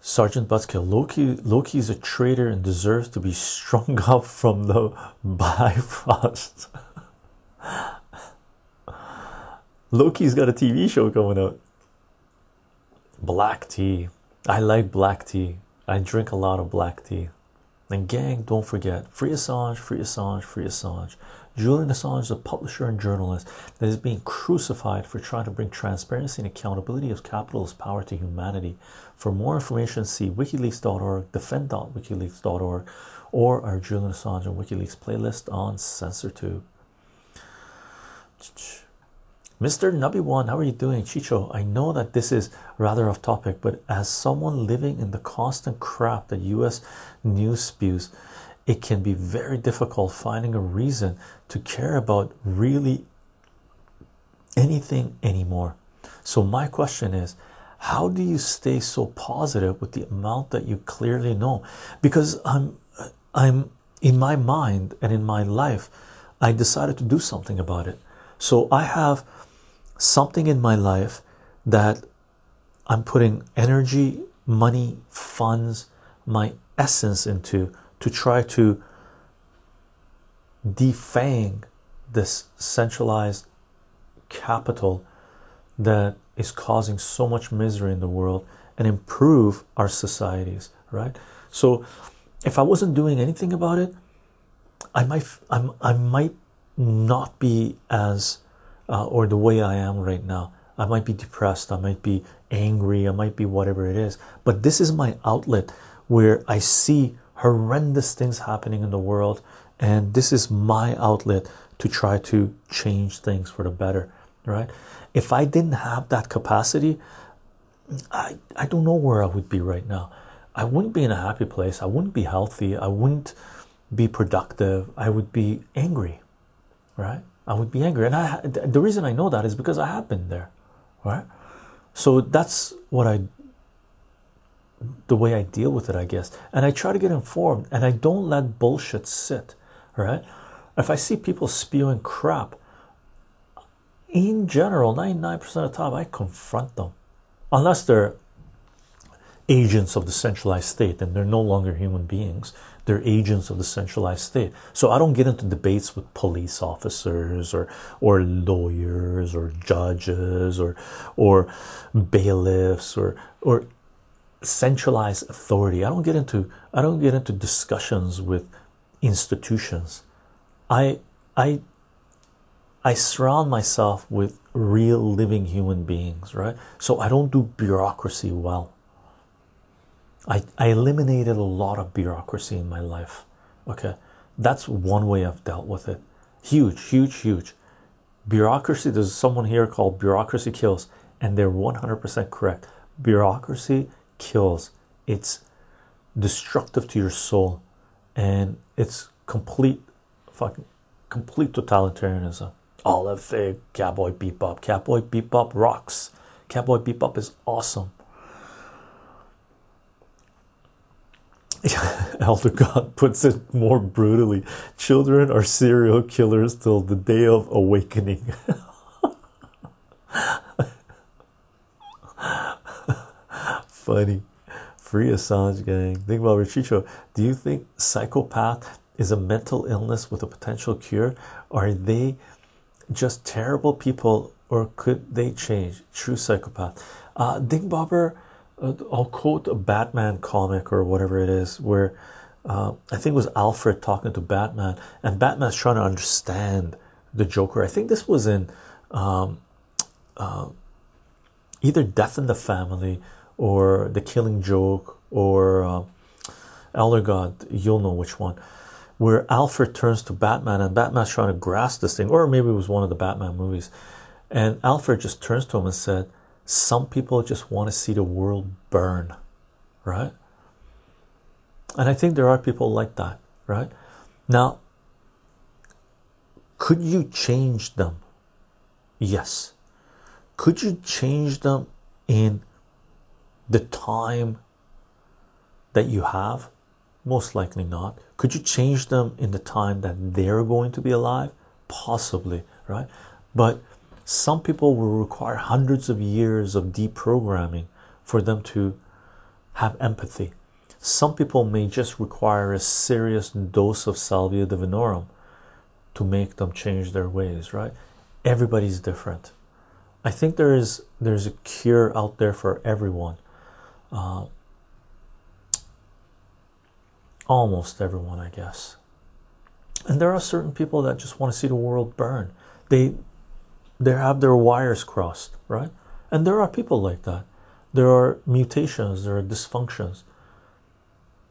Sergeant Buzzkill, Loki Loki is a traitor and deserves to be [laughs] strung up from the [laughs] Bifrost. [laughs] Loki's got a TV show coming out. Black tea. I like black tea. I drink a lot of black tea. And gang, don't forget, free Assange, free Assange, free Assange. Julian Assange is a publisher and journalist that is being crucified for trying to bring transparency and accountability of capitalist power to humanity. For more information, see wikileaks.org, defend.wikileaks.org, or our Julian Assange and WikiLeaks playlist on CensorTube. Mr. Nubby One, how are you doing? Chycho, I know that this is rather off topic, but as someone living in the constant crap that US news spews, it can be very difficult finding a reason to care about really anything anymore. So, my question is how do you stay so positive with the amount that you clearly know? Because I'm, I'm in my mind and in my life, I decided to do something about it. So, I have something in my life that I'm putting energy, money, funds, my essence into to try to defang this centralized capital that is causing so much misery in the world and improve our societies right? So if i wasn't doing anything about it i might I'm, i might not be as uh, or the way i am right now. I might be depressed i might be angry i might be whatever it is but this is my outlet where i see horrendous things happening in the world and this is my outlet to try to change things for the better right? If i didn't have that capacity i i don't know where i would be right now. I wouldn't be in a happy place i wouldn't be healthy i wouldn't be productive i would be angry right i would be angry. And i the reason i know that is because i have been there right? So that's what i the way i deal with it i guess. And i try to get informed and i don't let bullshit sit right? If i see people spewing crap in general 99% of the time i confront them. Unless they're agents of the centralized state and they're no longer human beings they're agents of the centralized state so i don't get into debates with police officers or or lawyers or judges or or bailiffs or or centralized authority i don't get into i don't get into discussions with institutions i i I surround myself with real living human beings, right? So I don't do bureaucracy well. I, I eliminated a lot of bureaucracy in my life. Okay, that's one way I've dealt with it. Huge, huge, huge. Bureaucracy, there's someone here called Bureaucracy Kills, and they're 100% correct. Bureaucracy kills, it's destructive to your soul, and it's complete fucking complete totalitarianism. Olive Fig, Cowboy Bebop. Cowboy Bebop rocks. Cowboy Bebop is awesome. [laughs] Elder God puts it more brutally. Children are serial killers till the day of awakening. [laughs] Funny. Free Assange gang. Think about Richicho. Do you think psychopath is a mental illness with a potential cure? Are they just terrible people or could they change? True psychopath. Uh, Ding Bobber, uh, I'll quote a Batman comic or whatever it is, where uh, I think it was Alfred talking to Batman, and Batman's trying to understand the Joker. I think this was in um, uh, either Death in the Family or The Killing Joke or uh, Elder God. You'll know which one where Alfred turns to Batman and Batman's trying to grasp this thing, or maybe it was one of the Batman movies, and Alfred just turns to him and said, Some people just want to see the world burn, right? And I think there are people like that, right? Now, could you change them? Yes. Could you change them in the time that you have? Most likely not. Could you change them in the time that they're going to be alive? Possibly, right? But some people will require hundreds of years of deprogramming for them to have empathy. Some people may just require a serious dose of salvia divinorum to make them change their ways, right? Everybody's different. I think there is there's a cure out there for everyone. Uh, almost everyone, I guess. And there are certain people that just want to see the world burn. They they have their wires crossed, right? And there are people like that. There are mutations, there are dysfunctions.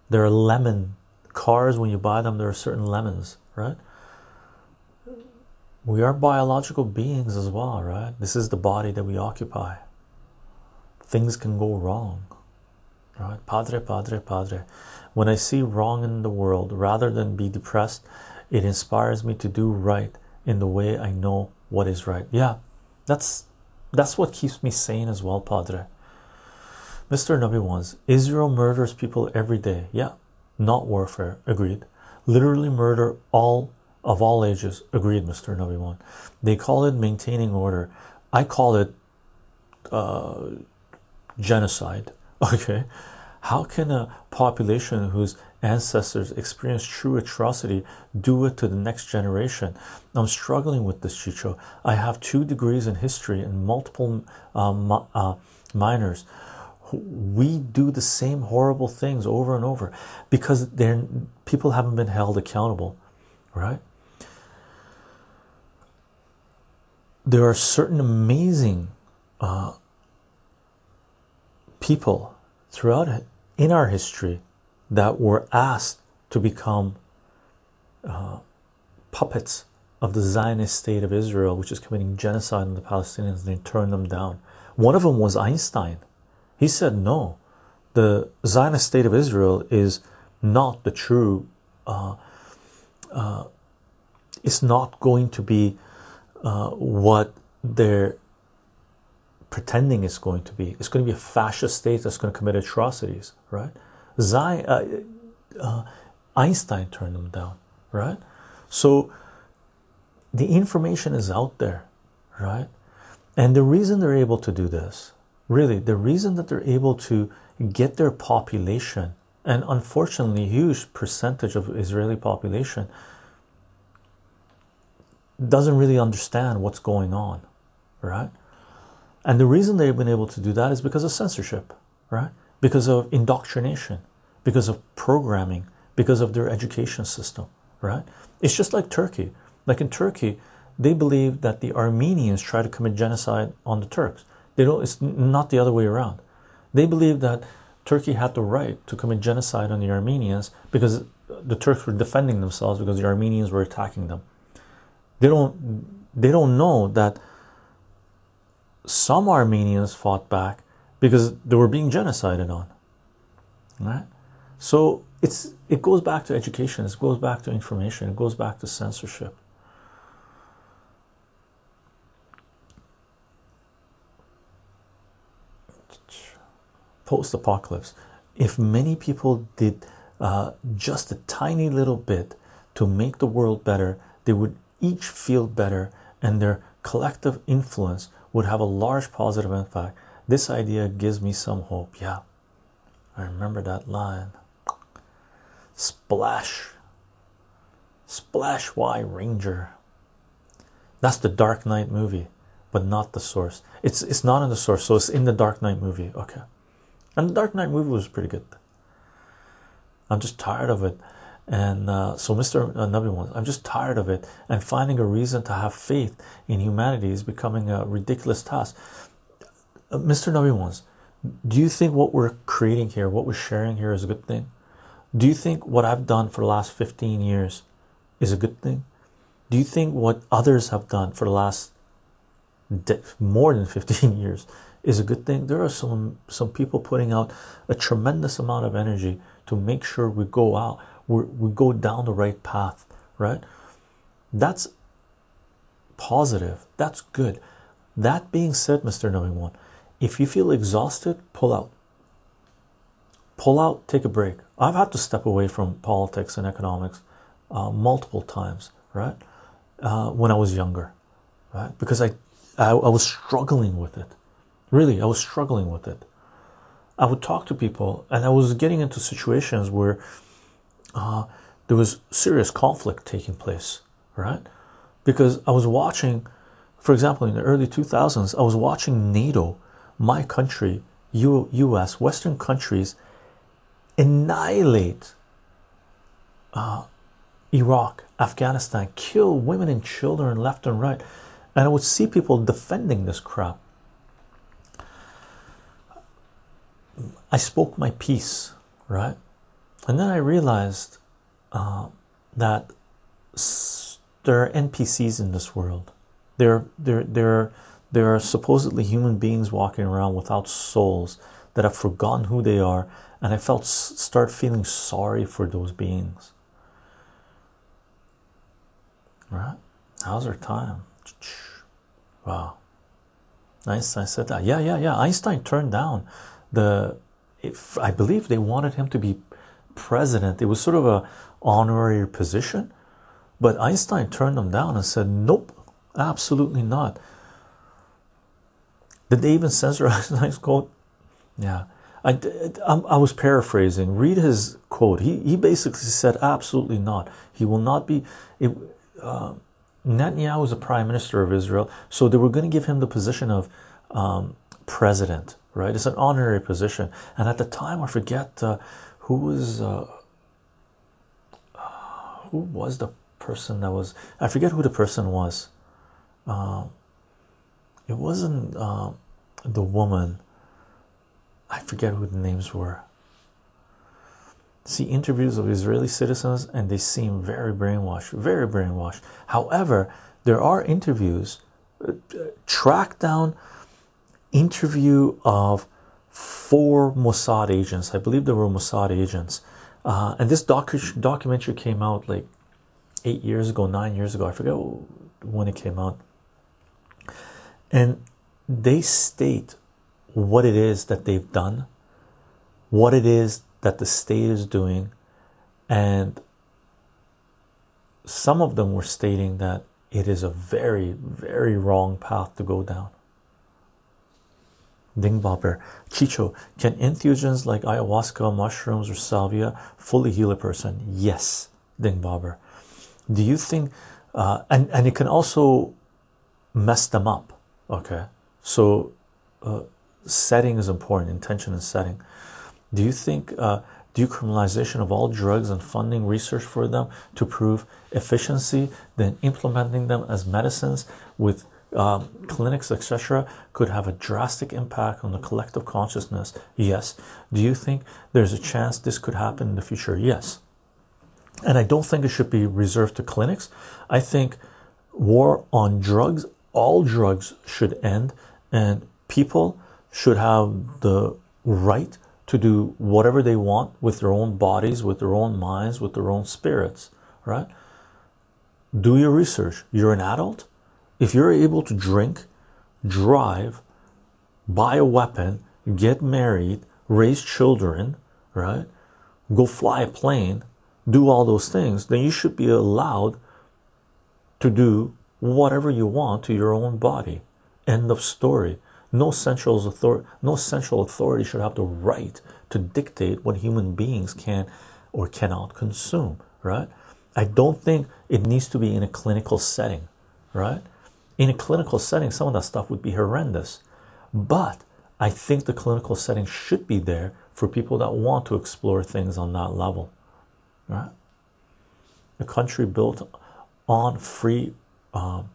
There are lemon cars when you buy them, there are certain lemons, right? We are biological beings as well, right? This is the body that we occupy. Things can go wrong, right? Padre, padre, padre. When I see wrong in the world, rather than be depressed, it inspires me to do right in the way I know what is right. Yeah, that's That's what keeps me sane as well, Padre. Mr. Nubby ones, Israel murders people every day. Yeah, not warfare. Agreed. Literally murder all of all ages. Agreed, Mr. Nubby one. They call it maintaining order. I call it uh, genocide. [laughs] Okay, how can a population whose ancestors experienced true atrocity do it to the next generation? I'm struggling with this, Chycho. I have two degrees in history and multiple uh, uh, minors. We do the same horrible things over and over because they're, people haven't been held accountable, right? There are certain amazing uh, people throughout in our history that were asked to become uh, puppets of the Zionist state of Israel, which is committing genocide on the Palestinians, and they turned them down. One of them was Einstein. He said, No, the Zionist state of Israel is not the true, uh, uh, it's not going to be uh, what they're pretending it's going to be. It's going to be a fascist state that's going to commit atrocities, right? Uh, uh, Einstein turned them down, right? So the information is out there, right? And the reason they're able to do this, really, the reason that they're able to get their population, and unfortunately, huge percentage of Israeli population doesn't really understand what's going on, right? And the reason they've been able to do that is because of censorship, right? Because of indoctrination, because of programming, because of their education system, right? It's just like Turkey. Like in Turkey, they believe that the Armenians try to commit genocide on the Turks. They don't. It's not the other way around. They believe that Turkey had the right to commit genocide on the Armenians because the Turks were defending themselves because the Armenians were attacking them. They don't. They don't know that some Armenians fought back because they were being genocided on. Right? So it's it goes back to education, it goes back to information, it goes back to censorship. Post apocalypse. If many people did uh, just a tiny little bit to make the world better, they would each feel better and their collective influence would have a large positive impact. This idea gives me some hope. Yeah, I remember that line. Splash, Splash Y Ranger. That's the Dark Knight movie, but not the source. It's it's not in the source, so it's in the Dark Knight movie. Okay, and the Dark Knight movie was pretty good. I'm just tired of it. And uh, so, Mr. Uh, Nabi ones, I'm just tired of it, and finding a reason to have faith in humanity is becoming a ridiculous task. Uh, Mr. Nabi ones, do you think what we're creating here, what we're sharing here, is a good thing? Do you think what I've done for the last 15 years is a good thing? Do you think what others have done for the last more than 15 [laughs] years is a good thing? There are some some people putting out a tremendous amount of energy to make sure we go out we we go down the right path, right? That's positive. That's good. That being said, Mr. Knowing One, if you feel exhausted, pull out. Pull out, take a break. I've had to step away from politics and economics uh, multiple times, right? Uh, when I was younger, right? Because I, I, I was struggling with it. Really, I was struggling with it. I would talk to people, and I was getting into situations where uh, there was serious conflict taking place, right? Because I was watching, for example, in the early 2000s, I was watching NATO, my country, U US, Western countries, annihilate uh, Iraq, Afghanistan, kill women and children left and right. And I would see people defending this crap. I spoke my piece, right? And then I realized uh, that there are NPCs in this world. There, there, there, there are supposedly human beings walking around without souls that have forgotten who they are, and I felt start feeling sorry for those beings. Right? How's our time? Wow. Einstein said that. Yeah, yeah, yeah. Einstein turned down the. If, I believe they wanted him to be president. It was sort of a honorary position, but Einstein turned them down and said, "Nope, absolutely not." Did they even censor [laughs] Einstein's quote? Yeah, I, I, I was paraphrasing. Read his quote. He he basically said, "Absolutely not. He will not be." It, uh, Netanyahu was the prime minister of Israel, so they were going to give him the position of um, president, right? It's an honorary position, and at the time, I forget uh, who was uh, who was the person that was. I forget who the person was. Um, it wasn't uh, the woman. I forget who the names were. See interviews of Israeli citizens, and they seem very brainwashed, very brainwashed. However, there are interviews, uh, track down interview of four Mossad agents. I believe there were Mossad agents, uh, and this docu- documentary came out like eight years ago, nine years ago. I forget when it came out, and they state what it is that they've done, what it is that the state is doing, and some of them were stating that it is a very, very wrong path to go down. Dingbopper, Chycho, can entheogens like ayahuasca, mushrooms, or salvia fully heal a person? Yes, Dingbobber. Do you think, uh, and and it can also mess them up? Okay, so uh, setting is important, intention and setting. Do you think uh, decriminalization of all drugs and funding research for them to prove efficiency, then implementing them as medicines with um, clinics, etc., could have a drastic impact on the collective consciousness? Yes. Do you think there's a chance this could happen in the future? Yes. And I don't think it should be reserved to clinics. I think war on drugs, all drugs should end, and people should have the right to do whatever they want with their own bodies, with their own minds, with their own spirits, right? Do your research. You're an adult. If you're able to drink, drive, buy a weapon, get married, raise children, right? Go fly a plane, do all those things, then you should be allowed to do whatever you want to your own body. End of story. No central authority, no central authority should have the right to dictate what human beings can or cannot consume. Right? I don't think it needs to be in a clinical setting. Right? In a clinical setting, some of that stuff would be horrendous, but I think the clinical setting should be there for people that want to explore things on that level. Right? A country built on free um,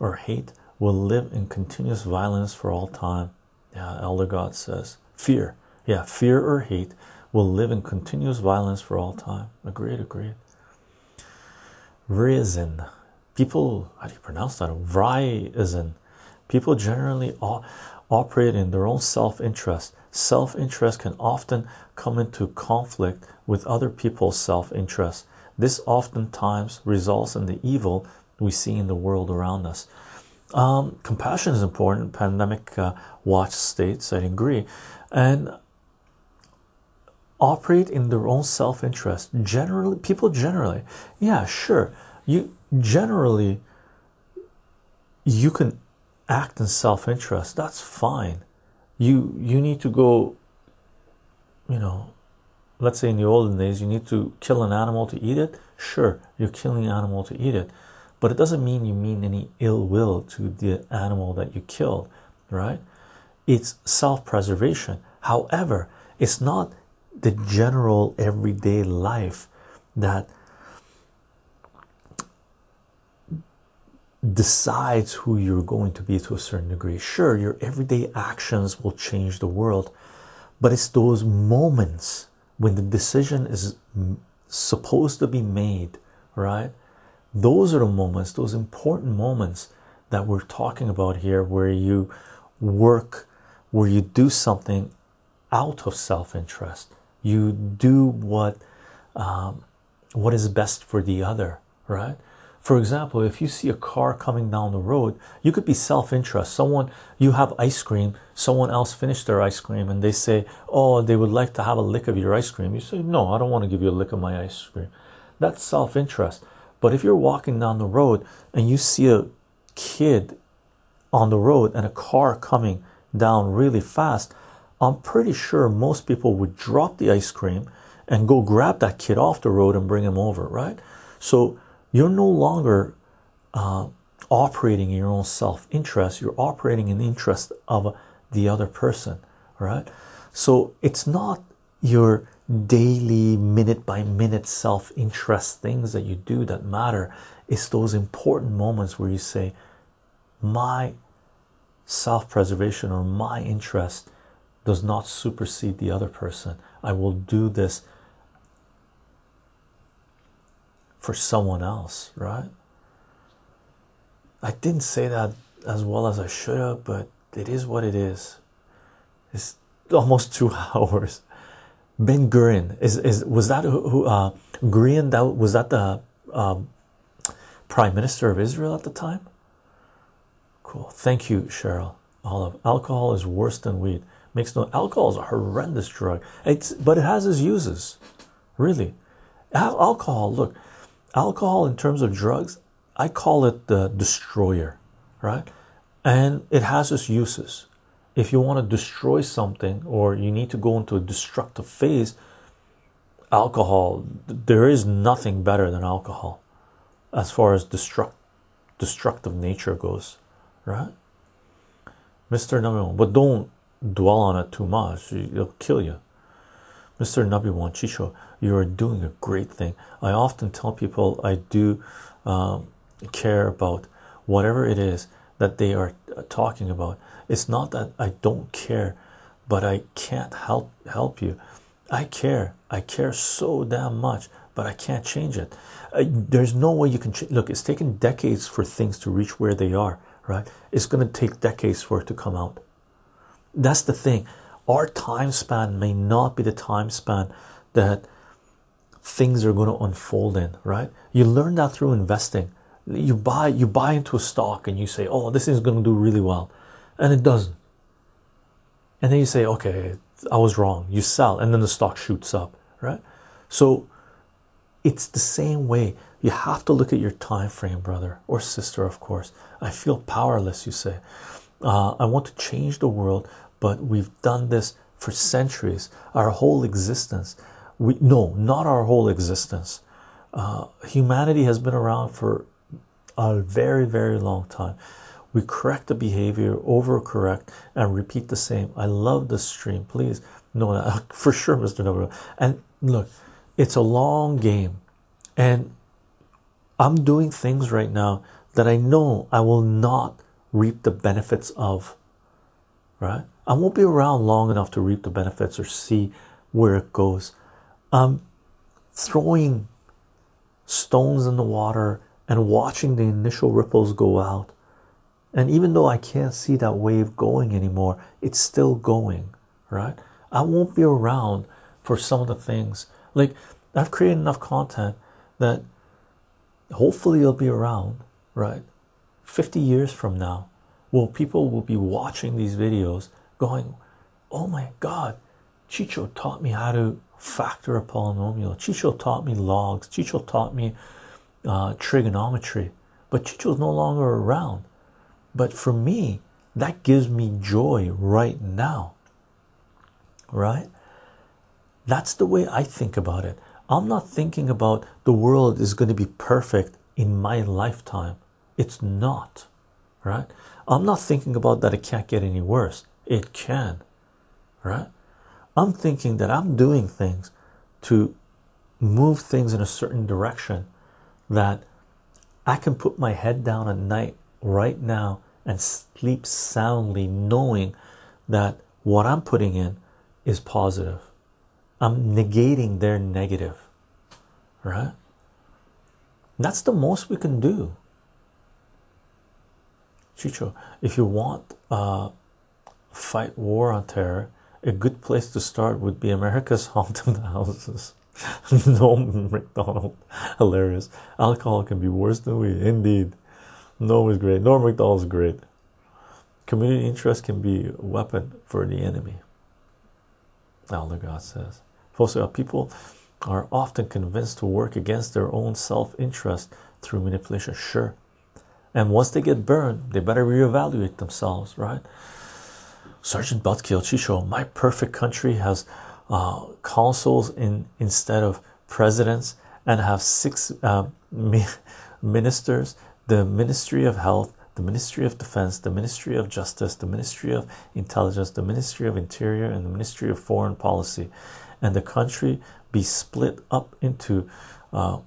or hate will live in continuous violence for all time. Yeah, Elder God says. Fear. Yeah, fear or hate will live in continuous violence for all time. Agreed, agreed. Risen. People, how do you pronounce that? Vryasin. People generally operate in their own self interest. Self interest can often come into conflict with other people's self interest. This oftentimes results in the evil we see in the world around us. Um, compassion is important. Pandemic uh, watch states, I agree, and operate in their own self-interest. Generally, people generally, yeah, sure, you generally you can act in self-interest. That's fine. You you need to go. You know, let's say in the olden days, you need to kill an animal to eat it. Sure, you're killing an animal to eat it but it doesn't mean you mean any ill will to the animal that you killed, right? It's self preservation. However, it's not the general everyday life that decides who you're going to be to a certain degree. Sure, your everyday actions will change the world, but it's those moments when the decision is supposed to be made, right? Those are the moments those important moments that we're talking about here where you work where you do something out of self-interest you do what um, what is best for the other right For example, if you see a car coming down the road, you could be self interest. Someone, you have ice cream, someone else finished their ice cream, and they say, Oh, they would like to have a lick of your ice cream. You say, No, I don't want to give you a lick of my ice cream. That's self interest. But if you're walking down the road and you see a kid on the road and a car coming down really fast, I'm pretty sure most people would drop the ice cream and go grab that kid off the road and bring him over, right? So you're no longer uh, operating in your own self interest, you're operating in the interest of the other person, right? So it's not your daily, minute by minute self interest things that you do that matter, it's those important moments where you say, My self preservation or my interest does not supersede the other person. I will do this for someone else, right? I didn't say that as well as I should have, but it is what it is. It's almost [laughs] two hours. Ben Gurion is is was that who uh Gurion that was that the um, prime minister of Israel at the time? Cool. Thank you, Cheryl. Olive. Alcohol is worse than weed. Makes no alcohol is a horrendous drug. It's but it has its uses. Really. Al alcohol, look, alcohol in terms of drugs, I call it the destroyer, right? And it has its uses. If you want to destroy something or you need to go into a destructive phase, alcohol, there is nothing better than alcohol as far as destruct destructive nature goes, right? Mr. Number but don't dwell on it too much, it'll kill you. Mr. Nabi One Chycho, you are doing a great thing. I often tell people I do um, care about whatever it is that they are uh, talking about. It's not that I don't care, but I can't help help you. I care. I care so damn much, but I can't change it. I, there's no way you can look. It's taken decades for things to reach where they are. Right? It's going to take decades for it to come out. That's the thing. Our time span may not be the time span that things are going to unfold in. Right? You learn that through investing. You buy you buy into a stock and you say, "Oh, this is going to do really well," and it doesn't. And then you say, "Okay, I was wrong." You sell, and then the stock shoots up. Right? So it's the same way. You have to look at your time frame, brother or sister, of course. I feel powerless, you say. Uh, I want to change the world, but we've done this for centuries, our whole existence. We no, not our whole existence. Uh, humanity has been around for a very, very long time. We correct the behavior, overcorrect, and repeat the same. I love this stream. Please know that [laughs] for sure, Mr. Noble. And look, it's a long game, and I'm doing things right now that I know I will not reap the benefits of. Right? I won't be around long enough to reap the benefits or see where it goes. I'm throwing stones in the water and watching the initial ripples go out. And even though I can't see that wave going anymore, it's still going, right? I won't be around for some of the things. Like, I've created enough content that hopefully you'll be around, right? 50 years from now, well, people will be watching these videos going, oh my God, Chycho taught me how to factor a polynomial. Chycho taught me logs. Chycho taught me uh, trigonometry. But Chycho's no longer around. But for me, that gives me joy right now. Right? That's the way I think about it. I'm not thinking about the world is going to be perfect in my lifetime. It's not, right? I'm not thinking about that it can't get any worse. It can, right? I'm thinking that I'm doing things to move things in a certain direction that I can put my head down at night right now and sleep soundly knowing that what I'm putting in is positive I'm negating their negative, right? That's the most we can do. Chycho, if you want uh, fight war on terror, a good place to start would be America's [laughs] haunted houses. [laughs] Norm Macdonald, hilarious. Alcohol can be worse than weed, indeed. No is great. Norm Macdonald's great. Community interest can be a weapon for the enemy. Elder God says. Also, people are often convinced to work against their own self-interest through manipulation. Sure. And once they get burned, they better reevaluate themselves, right? Sergeant Buzzkill Chycho, my perfect country has uh, consuls in instead of presidents and have six uh, [laughs] ministers the Ministry of Health, the Ministry of Defense, the Ministry of Justice, the Ministry of Intelligence, the Ministry of Interior, and the Ministry of Foreign Policy, and the country be split up into uh,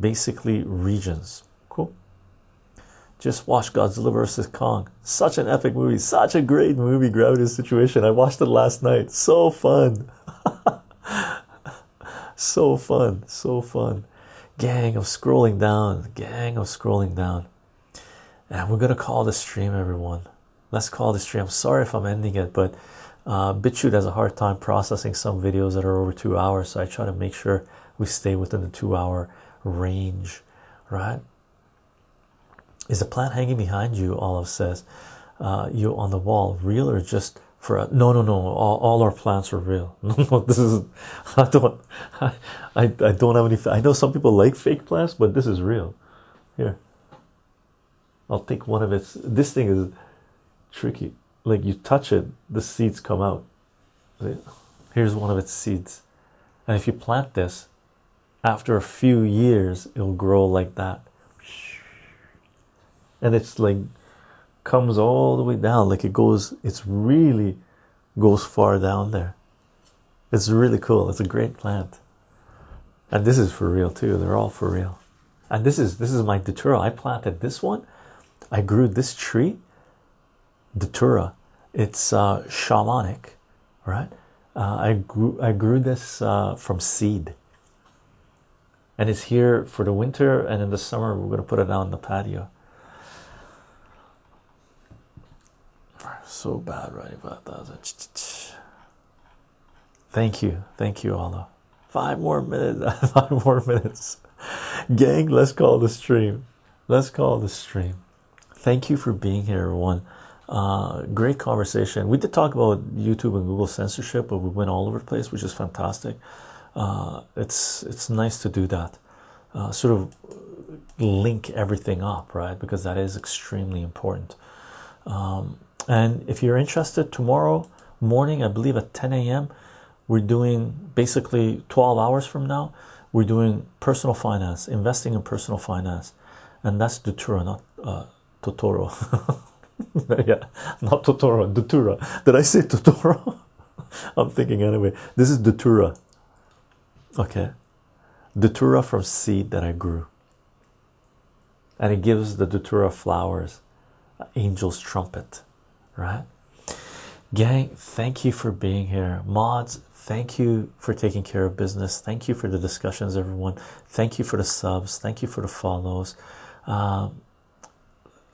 basically regions. Cool. Just watch Godzilla vs. Kong. Such an epic movie, such a great movie, Gravity Situation. I watched it last night. So fun. [laughs] so fun, so fun gang of scrolling down, gang of scrolling down. And we're gonna call the stream, everyone. Let's call the stream. I'm sorry if I'm ending it, but uh, BitChute has a hard time processing some videos that are over two hours, so I try to make sure we stay within the two hour range, right? Is the plant hanging behind you? Olive says, uh, you on the wall, real or just for a, no no no all, all our plants are real. [laughs] No no this is i don't I, I don't have any i know some people like fake plants but this is real. Here. I'll take one of its this thing is tricky. Like you touch it the seeds come out. Here's one of its seeds. And if you plant this after a few years it'll grow like that. And it's like comes all the way down like it goes it's really goes far down there. It's really cool. It's a great plant. And this is for real too. They're all for real. And this is this is my datura. I planted this one. I grew this tree datura. It's uh, shamanic right? Uh, i grew i grew this uh, from seed. And it's here for the winter and in the summer we're going to put it out on the patio so bad about that thank you. Thank you Allah five more minutes. [laughs] Five more minutes. Gang let's call the stream. Let's call the stream. Thank you for being here everyone. Uh, great conversation. We did talk about YouTube and Google censorship but we went all over the place which is fantastic. Uh, it's it's nice to do that. Uh, sort of link everything up right? Because that is extremely important. Um, and if you're interested, tomorrow morning, I believe at 10 a.m., we're doing basically 12 hours from now, we're doing personal finance, investing in personal finance. And that's Datura, not uh, Totoro. [laughs] yeah, not Totoro, Datura. Did I say Totoro? [laughs] I'm thinking anyway. This is Datura. Okay. Datura from seed that I grew. And it gives the Datura flowers, angel's trumpet right? Gang, thank you for being here. Mods, thank you for taking care of business. Thank you for the discussions, everyone. Thank you for the subs. Thank you for the follows. Um,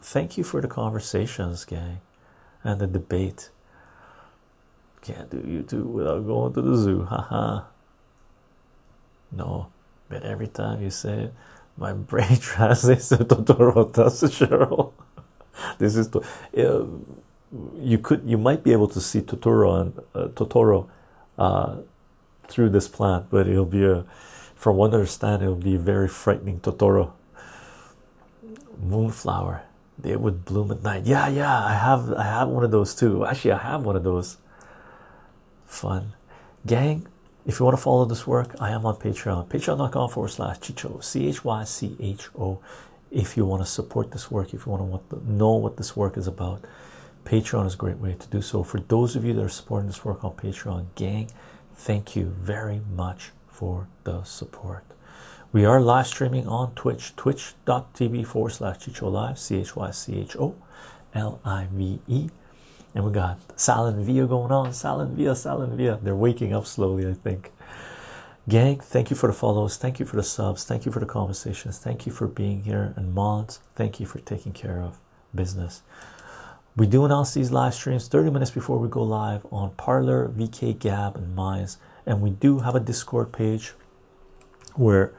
thank you for the conversations, gang, and the debate. Can't do YouTube without going to the zoo, haha. no, but every time you say it, my [laughs] brain translates to Totoro. That's Cheryl. [laughs] this is to. Uh, you could you might be able to see Totoro and uh, Totoro uh, through this plant, but it'll be a from what I understand it'll be very frightening Totoro. Moonflower, they would bloom at night. Yeah, yeah, I have I have one of those too. Actually, I have one of those. Fun, gang. If you want to follow this work, I am on Patreon. Patreon.com forward slash Chycho, C H Y C H O. If you want to support this work, if you want to know what this work is about, Patreon is a great way to do so. For those of you that are supporting this work on Patreon, gang, thank you very much for the support. We are live streaming on Twitch, twitch.tv forward slash Chycho Live, C H Y C H O L I V E. And we got Salin Via going on, Salin Via, Salin Via. They're waking up slowly, I think. Gang, thank you for the follows, thank you for the subs, thank you for the conversations, thank you for being here. And mods, thank you for taking care of business We do announce these live streams 30 minutes before we go live on Parler, VK, Gab, and Minds. And we do have a Discord page where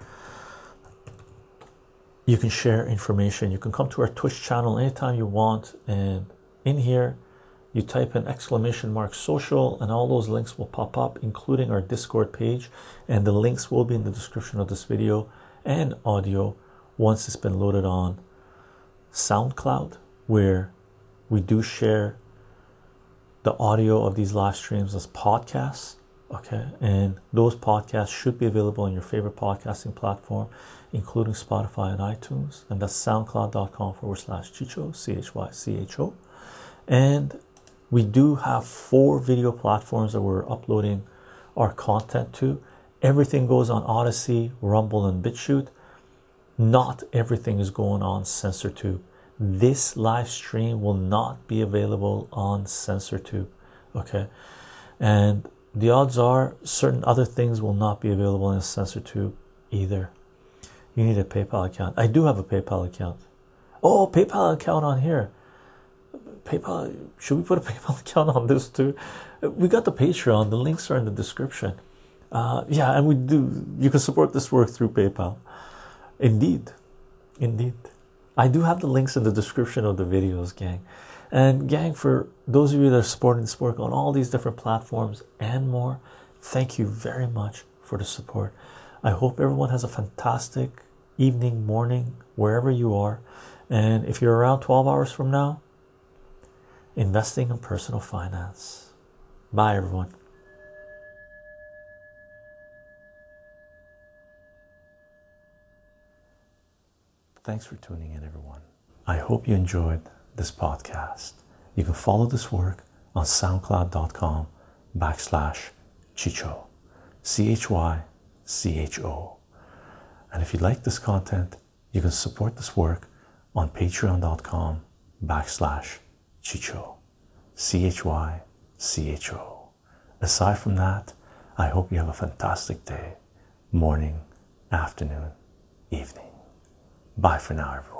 you can share information. You can come to our Twitch channel anytime you want, and in here, you type in exclamation mark social, and all those links will pop up, including our Discord page. And the links will be in the description of this video and audio once it's been loaded on SoundCloud, where we do share the audio of these live streams as podcasts. Okay, and those podcasts should be available on your favorite podcasting platform, including Spotify and iTunes, and that's soundcloud.com forward slash Chycho, C H Y C H O. And we do have four video platforms that we're uploading our content to. Everything goes on Odysee, Rumble, and BitChute. Not everything is going on CensorTube. This live stream will not be available on CensorTube. Okay, and the odds are certain other things will not be available in CensorTube either. You need a PayPal account. I do have a PayPal account. Oh, PayPal account on here. PayPal. Should we put a [laughs] PayPal account on this too? We got the Patreon. The links are in the description. Uh, yeah, and we do. You can support this work through PayPal. Indeed, indeed. I do have the links in the description of the videos, gang. And gang, for those of you that are supporting Spork on all these different platforms and more, thank you very much for the support. I hope everyone has a fantastic evening, morning, wherever you are. And if you're around 12 hours from now, investing in personal finance. Bye, everyone. Thanks for tuning in, everyone. I hope you enjoyed this podcast. You can follow this work on soundcloud.com backslash Chycho, C H Y C H O. And if you like this content, you can support this work on patreon.com backslash Chycho, C H Y C H O. Aside from that, I hope you have a fantastic day, morning, afternoon, evening. Bye for now, everyone.